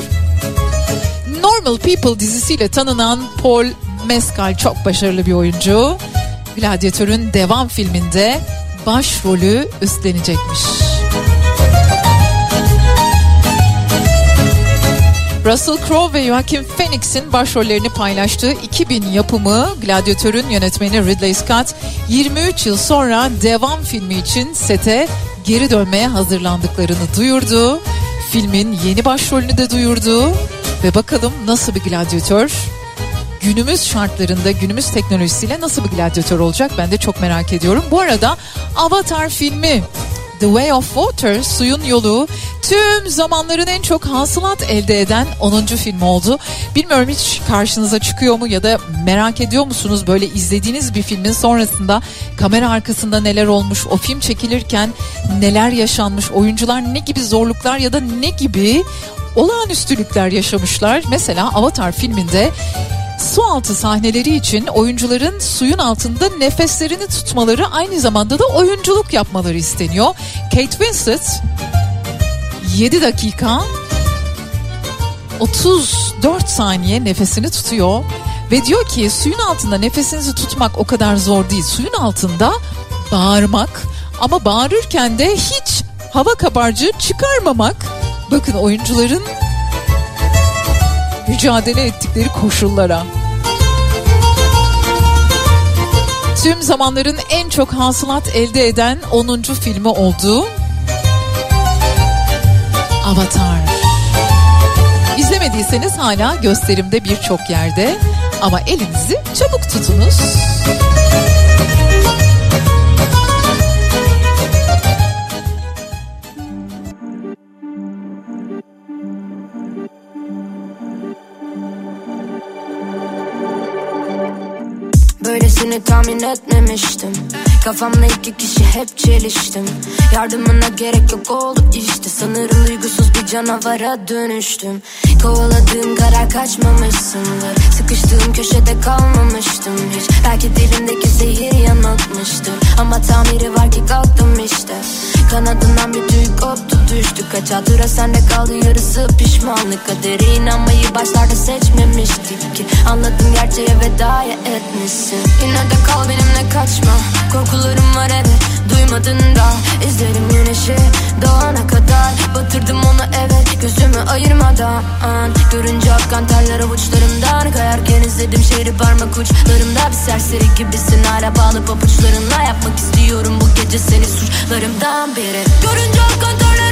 Normal People dizisiyle tanınan Paul Mescal çok başarılı bir oyuncu. Gladyatör'ün devam filminde başrolü üstlenecekmiş. Russell Crowe ve Joaquin Phoenix'in başrollerini paylaştığı 2000 yapımı Gladiatör'ün yönetmeni Ridley Scott 23 yıl sonra devam filmi için sete geri dönmeye hazırlandıklarını duyurdu. Filmin yeni başrolünü de duyurdu ve bakalım nasıl bir gladyatör günümüz şartlarında günümüz teknolojisiyle nasıl bir gladyatör olacak ben de çok merak ediyorum. Bu arada Avatar filmi The Way of Water suyun yolu tüm zamanların en çok hasılat elde eden 10. film oldu. Bilmiyorum hiç karşınıza çıkıyor mu ya da merak ediyor musunuz böyle izlediğiniz bir filmin sonrasında kamera arkasında neler olmuş, o film çekilirken neler yaşanmış, oyuncular ne gibi zorluklar ya da ne gibi olağanüstülükler yaşamışlar. Mesela Avatar filminde su altı sahneleri için oyuncuların suyun altında nefeslerini tutmaları aynı zamanda da oyunculuk yapmaları isteniyor. Kate Winslet 7 dakika 34 saniye nefesini tutuyor ve diyor ki suyun altında nefesinizi tutmak o kadar zor değil. Suyun altında bağırmak ama bağırırken de hiç hava kabarcığı çıkarmamak. Bakın oyuncuların mücadele ettikleri koşullara. Tüm zamanların en çok hasılat elde eden 10. filmi oldu. Avatar. Göremediyseniz hala gösterimde birçok yerde ama elinizi çabuk tutunuz. Böylesini tahmin etmemiştim. Kafamla iki kişi hep çeliştim. Yardımına gerek yok oldu işte. Sanırım duygusuz bir canavara dönüştüm. Kovaladığım karar kaçmamışsındır. Sıkıştığım köşede kalmamıştım hiç. Belki dilimdeki zehir yanıltmıştır. Ama tamiri var ki kalktım işte. Kanadından bir tüy koptu düştü. Kaç hatıra sende kaldı yarısı pişmanlık. Kadere inanmayı başlarda seçmemiştik ki. Anladım gerçeğe vedaya etmişsin. Yine de kal benimle kaçma. Korkularım var evet. Duymadın da. İzlerim güneşi doğana kadar. Batırdım onu evet. Gözümü ayırmadan. Görünce akkan terler avuçlarımdan. Kayarken izledim şehri parmak uçlarımda. Bir serseri gibisin. Hala bağlı pabuçlarınla Yapmak istiyorum. Bu gece seni suçlarımdan biri Görünce akkan terler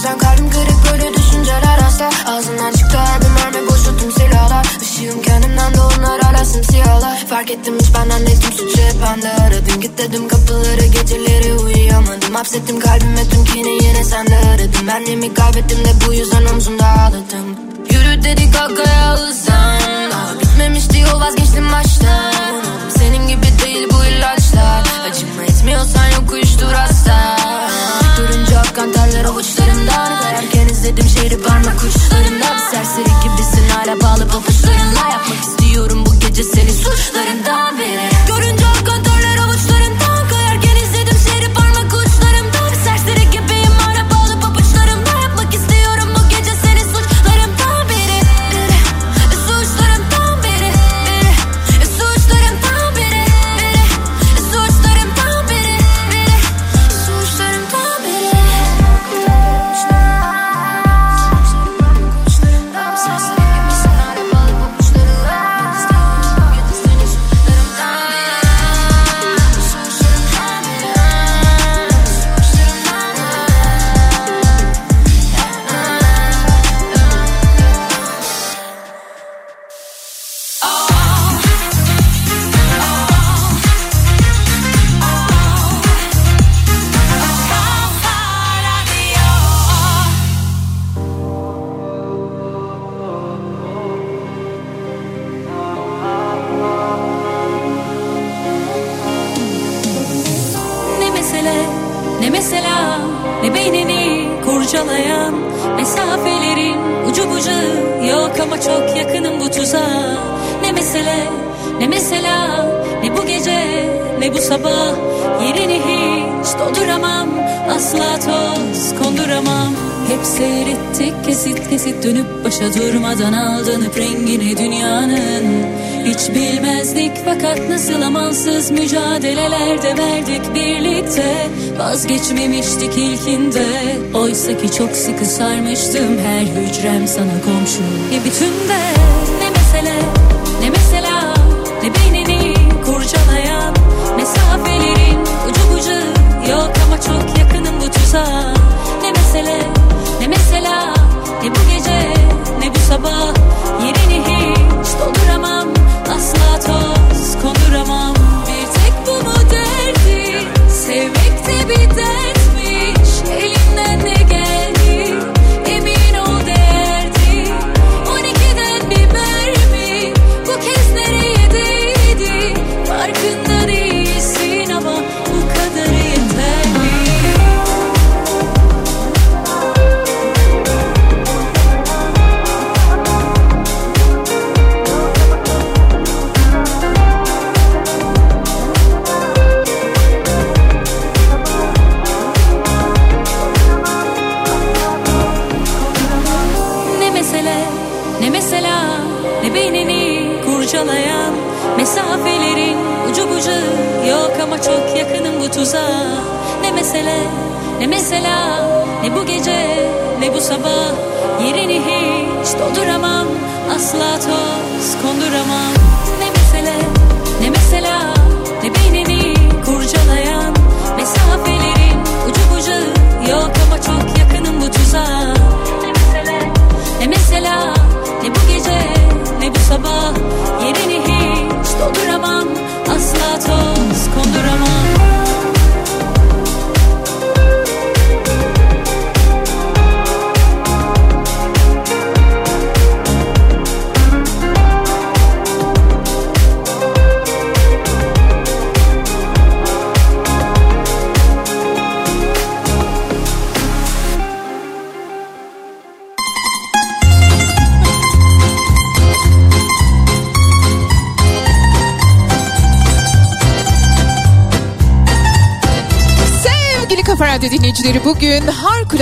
yüzden kalbim kırık böyle düşünceler hasta Ağzından çıktı her bir mermi boşalttım silahlar. Işığım kendimden de onlar hala simsiyahlar Fark ettim hiç benden değildim suçu hep bende aradım. Git dedim kapıları geceleri uyuyamadım. Hapsettim kalbime tüm kini yine sende aradım. Benliğimi kaybettim de bu yüzden omzumda ağladım. Yürü dedik kalkaya hızlan Daha bitmemişti vazgeçtim baştan. Senin gibi değil bu ilaçlar. Acıma etmiyorsan yok uyuştur hasta Görünce akkan terler avuçlarımdan. Kayarken izledim şehri parmak uçlarımda Bir serseri gibisin hala bağlı pabuçlarınla Yapmak istiyorum bu gece seni suçlarından biri. Görünce akkan Vazgeçmemiştik ilkinde. Oysa ki çok sıkı sarmıştım her hücrem sana komşu. Gibi tümde ne mesele ne mesela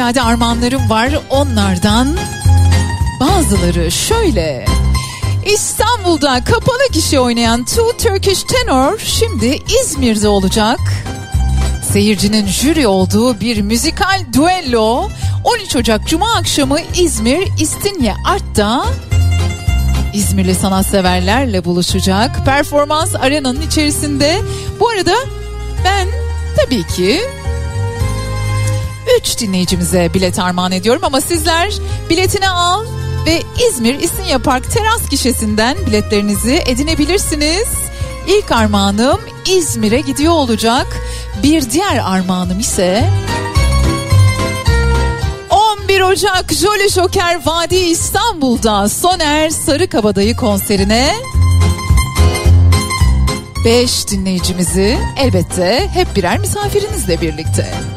harikulade armağanlarım var. Onlardan bazıları şöyle. İstanbul'da kapalı kişi oynayan Two Turkish Tenor şimdi İzmir'de olacak. Seyircinin jüri olduğu bir müzikal duello 13 Ocak Cuma akşamı İzmir İstinye Art'ta İzmirli sanatseverlerle buluşacak. Performans arenanın içerisinde. Bu arada ben tabii ki 3 dinleyicimize bilet armağan ediyorum ama sizler biletini al ve İzmir İstinye Park teras gişesinden biletlerinizi edinebilirsiniz. İlk armağanım İzmir'e gidiyor olacak. Bir diğer armağanım ise 11 Ocak Jolly Joker Vadi İstanbul'da Soner Sarıkabadayı konserine 5 dinleyicimizi elbette hep birer misafirinizle birlikte.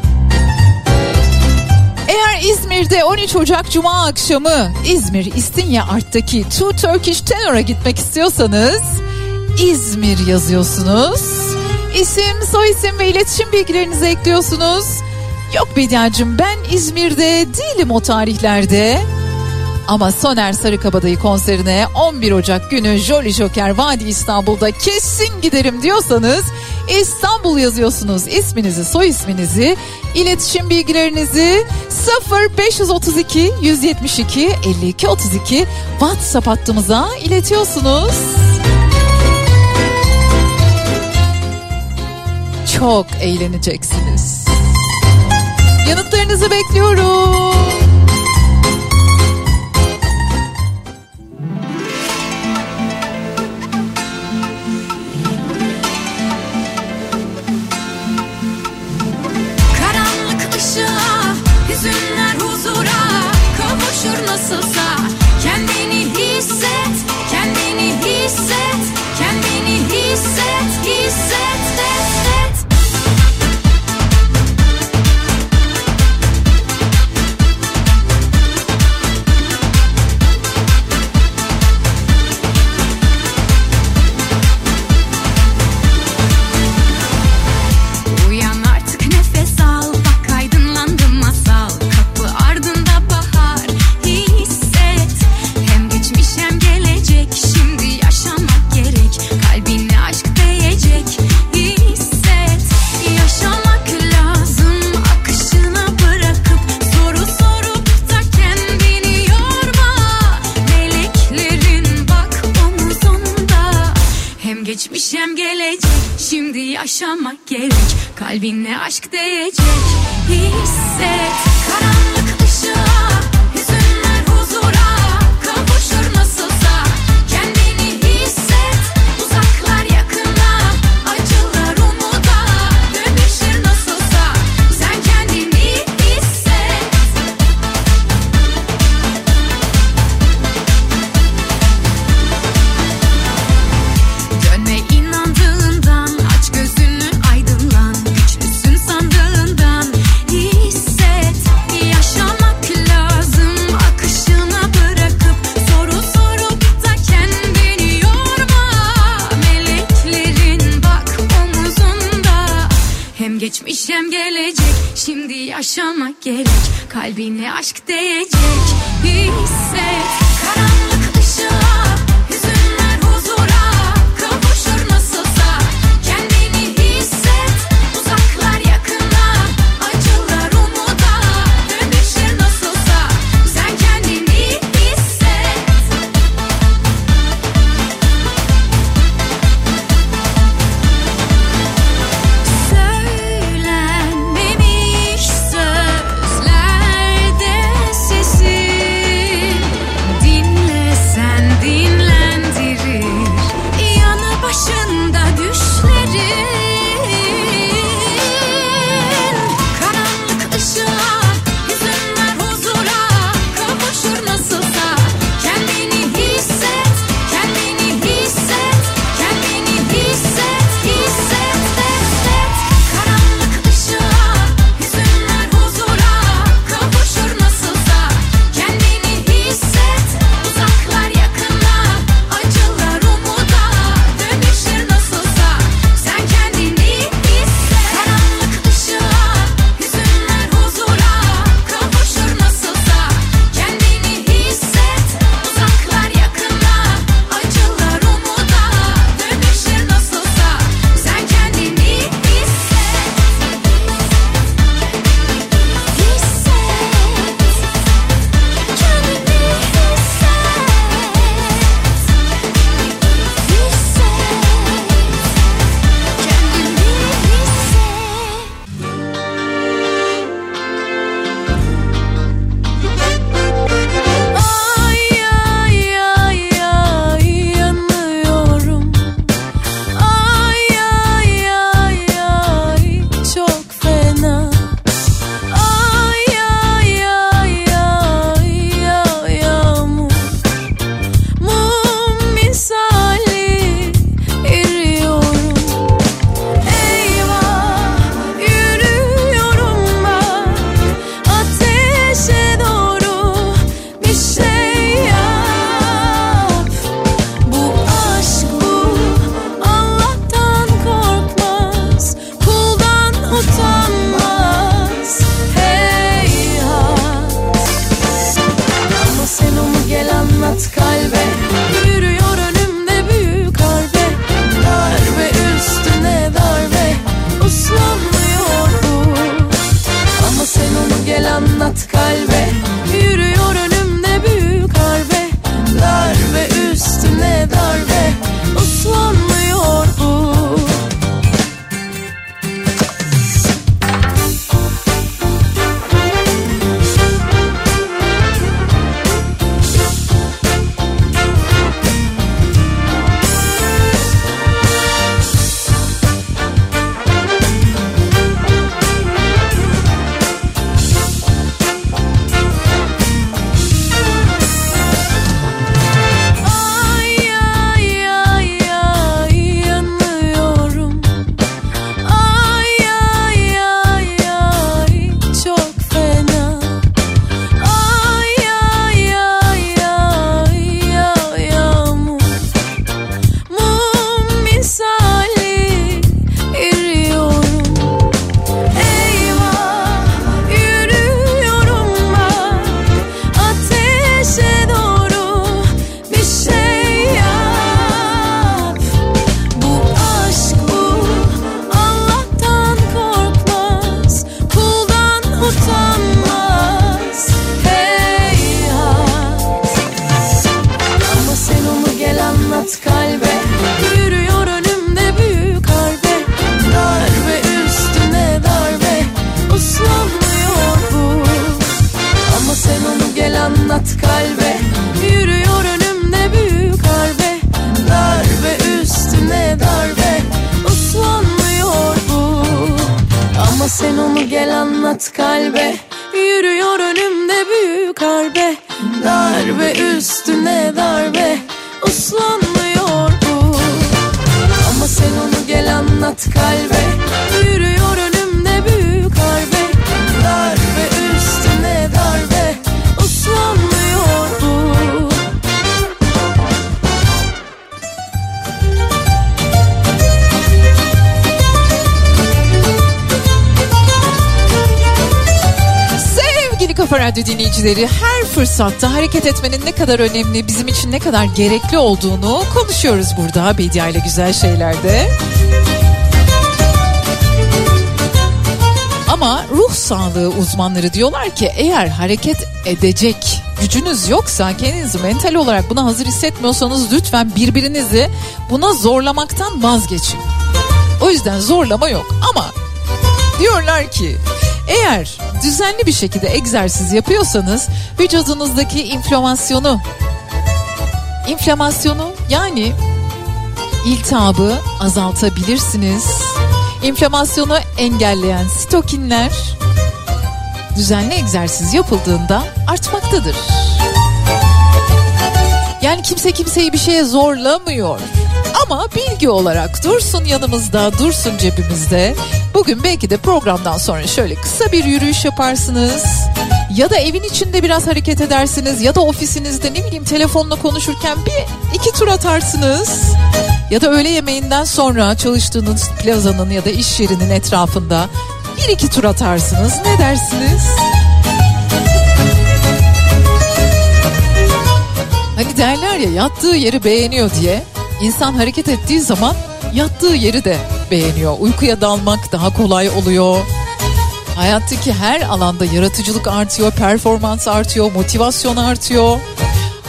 İzmir'de 13 Ocak Cuma akşamı İzmir İstinye Art'taki Two Turkish Tenor'a gitmek istiyorsanız İzmir yazıyorsunuz. İsim, soyisim ve iletişim bilgilerinizi ekliyorsunuz. Yok Bediacığım ben İzmir'de değilim o tarihlerde. Ama Soner Sarıkabadayı konserine 11 Ocak günü Jolly Joker Vadi İstanbul'da kesin giderim diyorsanız İstanbul yazıyorsunuz isminizi soy isminizi iletişim bilgilerinizi 0532 172 52 32 WhatsApp hattımıza iletiyorsunuz. Çok eğleneceksiniz. Yanıtlarınızı bekliyorum. Hisset, Kalbine aşk değecek. Hisset Karanlık kalbini fırsatta hareket etmenin ne kadar önemli, bizim için ne kadar gerekli olduğunu konuşuyoruz burada Bedia ile güzel şeylerde. Ama ruh sağlığı uzmanları diyorlar ki eğer hareket edecek gücünüz yoksa kendinizi mental olarak buna hazır hissetmiyorsanız lütfen birbirinizi buna zorlamaktan vazgeçin. O yüzden zorlama yok ama diyorlar ki eğer düzenli bir şekilde egzersiz yapıyorsanız vücudunuzdaki inflamasyonu inflamasyonu yani iltihabı azaltabilirsiniz. İnflamasyonu engelleyen sitokinler düzenli egzersiz yapıldığında artmaktadır. Yani kimse kimseyi bir şeye zorlamıyor. Ama bilgi olarak dursun yanımızda, dursun cebimizde. Bugün belki de programdan sonra şöyle kısa bir yürüyüş yaparsınız. Ya da evin içinde biraz hareket edersiniz ya da ofisinizde ne bileyim telefonla konuşurken bir iki tur atarsınız. Ya da öğle yemeğinden sonra çalıştığınız plazanın ya da iş yerinin etrafında bir iki tur atarsınız. Ne dersiniz? Hani derler ya yattığı yeri beğeniyor diye. İnsan hareket ettiği zaman yattığı yeri de beğeniyor. Uykuya dalmak daha kolay oluyor. Hayattaki her alanda yaratıcılık artıyor, performans artıyor, motivasyon artıyor.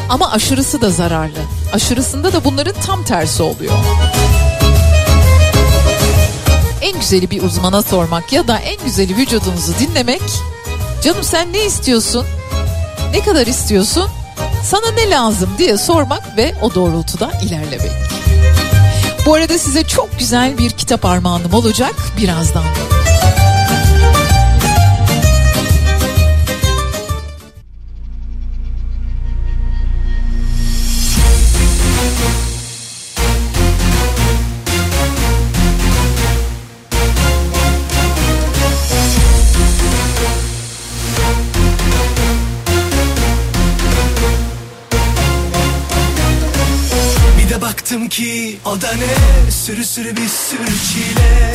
Ama aşırısı da zararlı. Aşırısında da bunların tam tersi oluyor. En güzeli bir uzmana sormak ya da en güzeli vücudunuzu dinlemek. Canım sen ne istiyorsun? Ne kadar istiyorsun? Sana ne lazım diye sormak ve o doğrultuda ilerlemek. Bu arada size çok güzel bir kitap armağanım olacak birazdan. O da ne? Sürü sürü bir sürü çile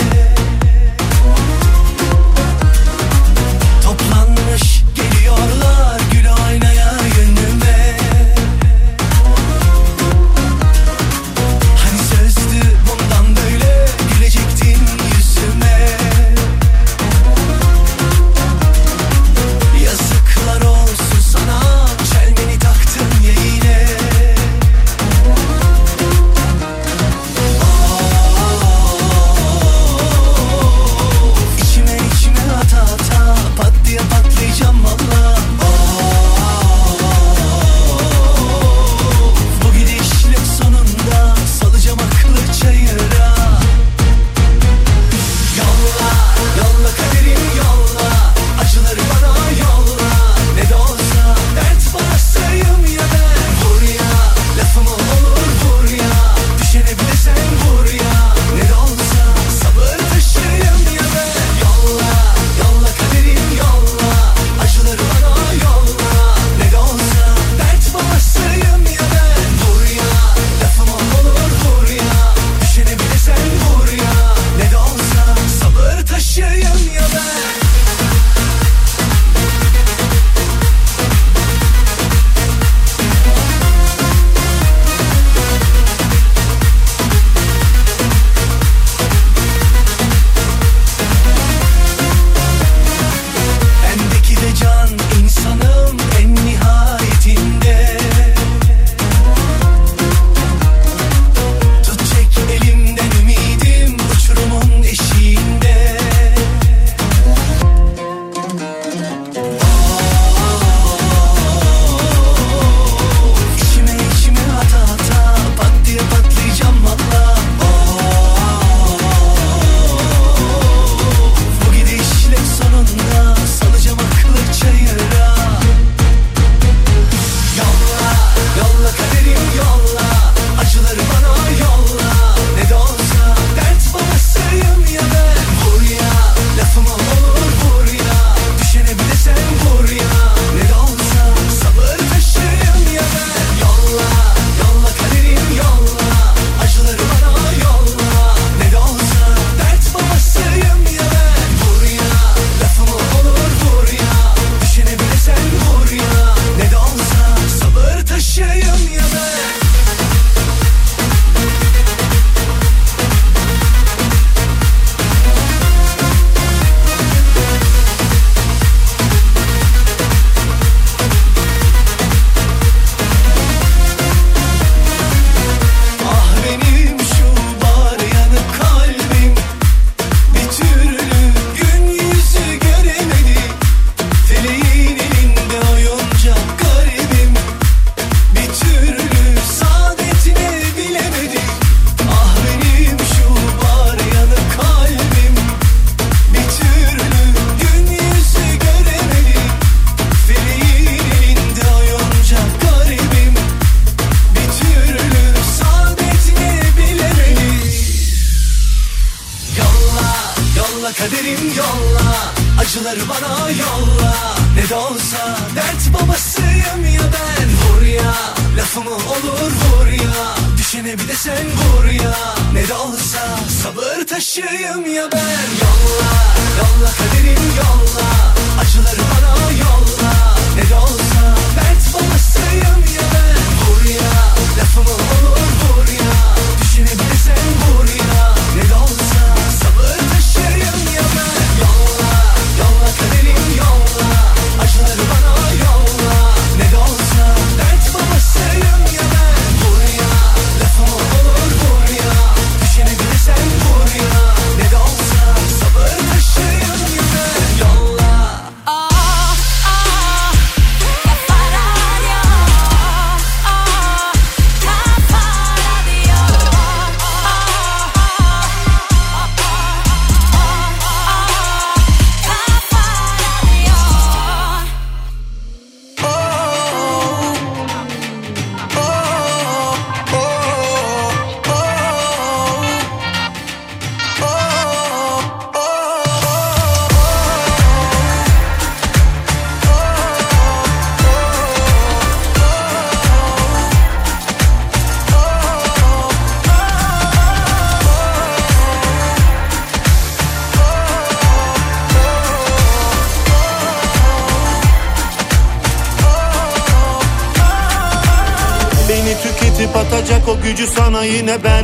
yine ben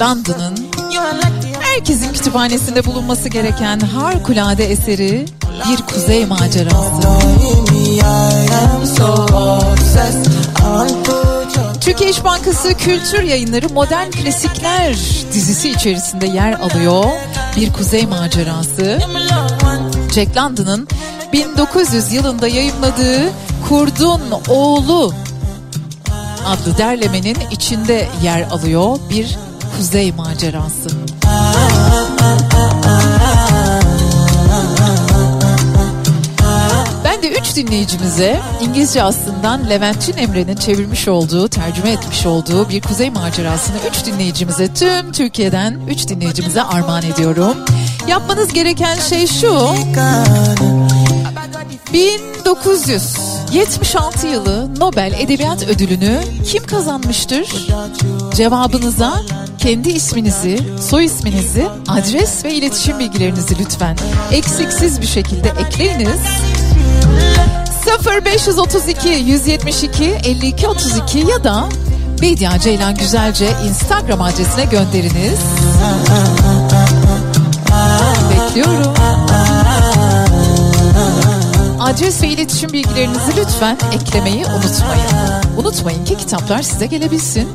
London'ın herkesin kütüphanesinde bulunması gereken harikulade eseri bir kuzey macerası. Türkiye İş Bankası Kültür Yayınları Modern Klasikler dizisi içerisinde yer alıyor. Bir Kuzey Macerası. Jack London'ın 1900 yılında yayımladığı Kurdun Oğlu adlı derlemenin içinde yer alıyor bir Kuzey Macerası. Ben de üç dinleyicimize İngilizce aslından Leventçin Emre'nin çevirmiş olduğu, tercüme etmiş olduğu bir kuzey macerasını üç dinleyicimize, tüm Türkiye'den üç dinleyicimize armağan ediyorum. Yapmanız gereken şey şu. 1900 76 yılı Nobel Edebiyat Ödülünü kim kazanmıştır? Cevabınıza kendi isminizi, soy isminizi, adres ve iletişim bilgilerinizi lütfen eksiksiz bir şekilde ekleyiniz. 0532 172 52 32 ya da Bedia Ceylan Güzelce Instagram adresine gönderiniz. Bekliyorum adres ve iletişim bilgilerinizi lütfen eklemeyi unutmayın. Unutmayın ki kitaplar size gelebilsin.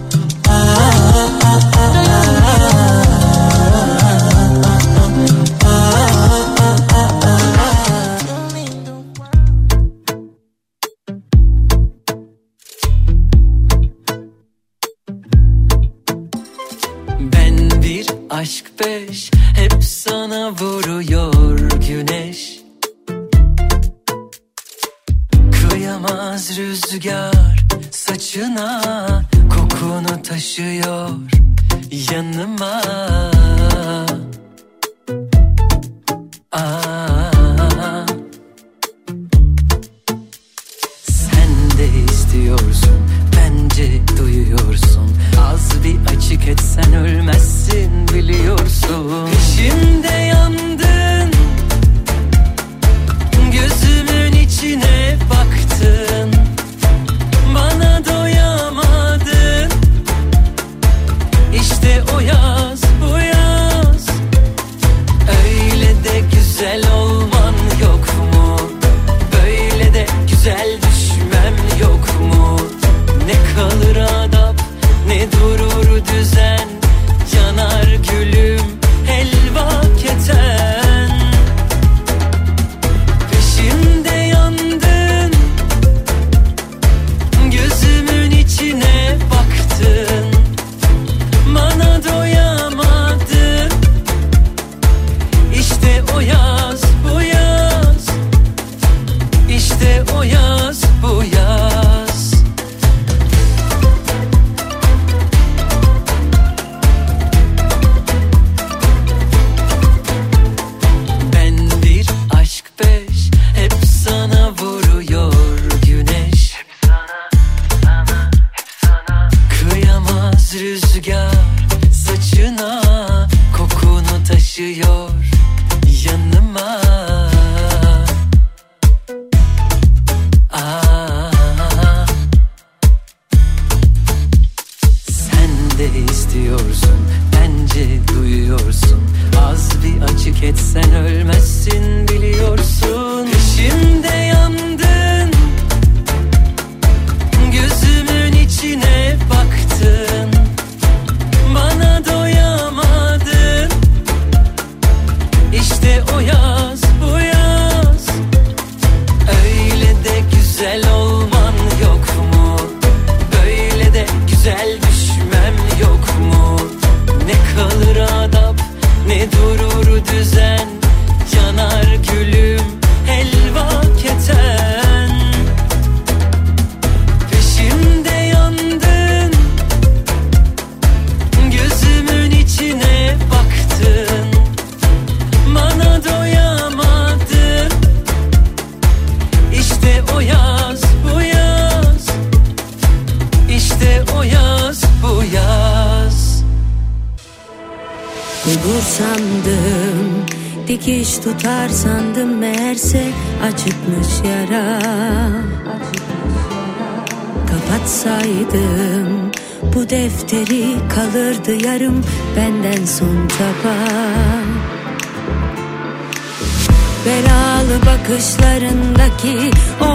canıma. Ülket sen ölme sabah Belalı bakışlarındaki o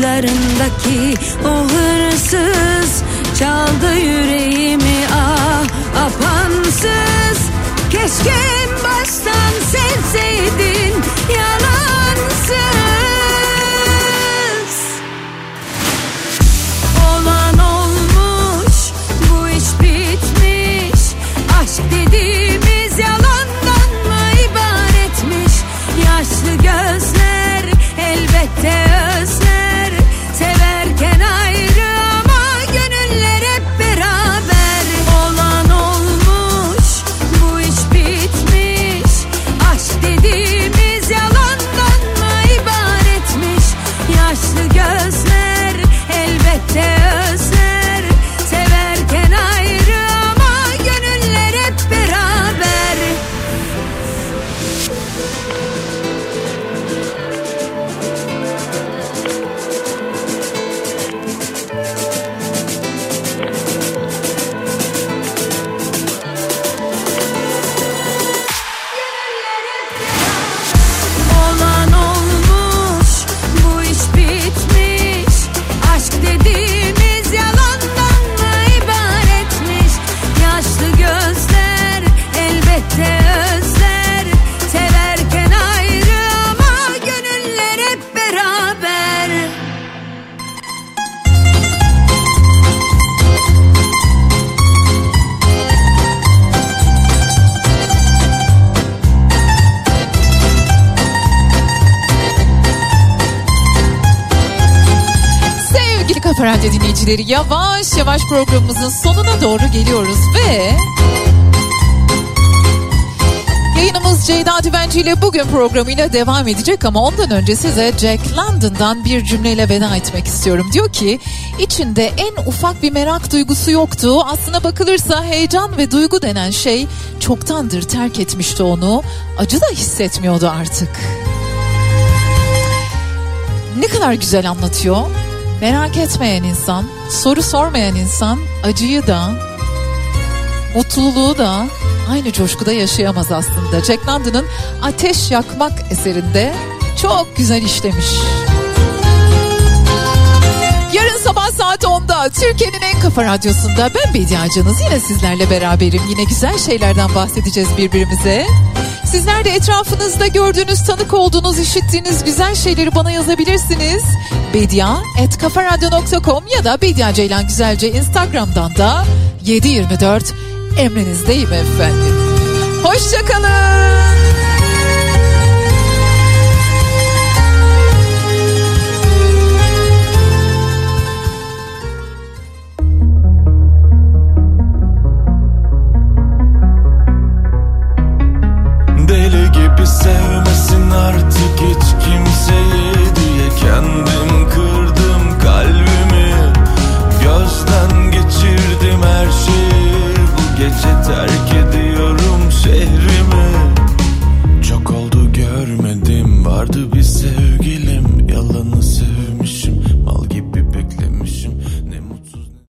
bakışlarındaki o programımızın sonuna doğru geliyoruz ve Yayınımız Ceyda Düvenci ile bugün programıyla devam edecek ama ondan önce size Jack London'dan bir cümleyle veda etmek istiyorum. Diyor ki içinde en ufak bir merak duygusu yoktu. Aslına bakılırsa heyecan ve duygu denen şey çoktandır terk etmişti onu. Acı da hissetmiyordu artık. Ne kadar güzel anlatıyor. Merak etmeyen insan, soru sormayan insan acıyı da, mutluluğu da aynı coşkuda yaşayamaz aslında. Jack London'ın Ateş Yakmak eserinde çok güzel işlemiş. Yarın sabah saat 10'da Türkiye'nin en kafa radyosunda ben Bediye Acanız yine sizlerle beraberim. Yine güzel şeylerden bahsedeceğiz birbirimize. Sizler de etrafınızda gördüğünüz, tanık olduğunuz, işittiğiniz güzel şeyleri bana yazabilirsiniz. bedia.kafaradyo.com ya da Bedia Ceylan Güzelce Instagram'dan da 724 emrinizdeyim efendim. Hoşçakalın.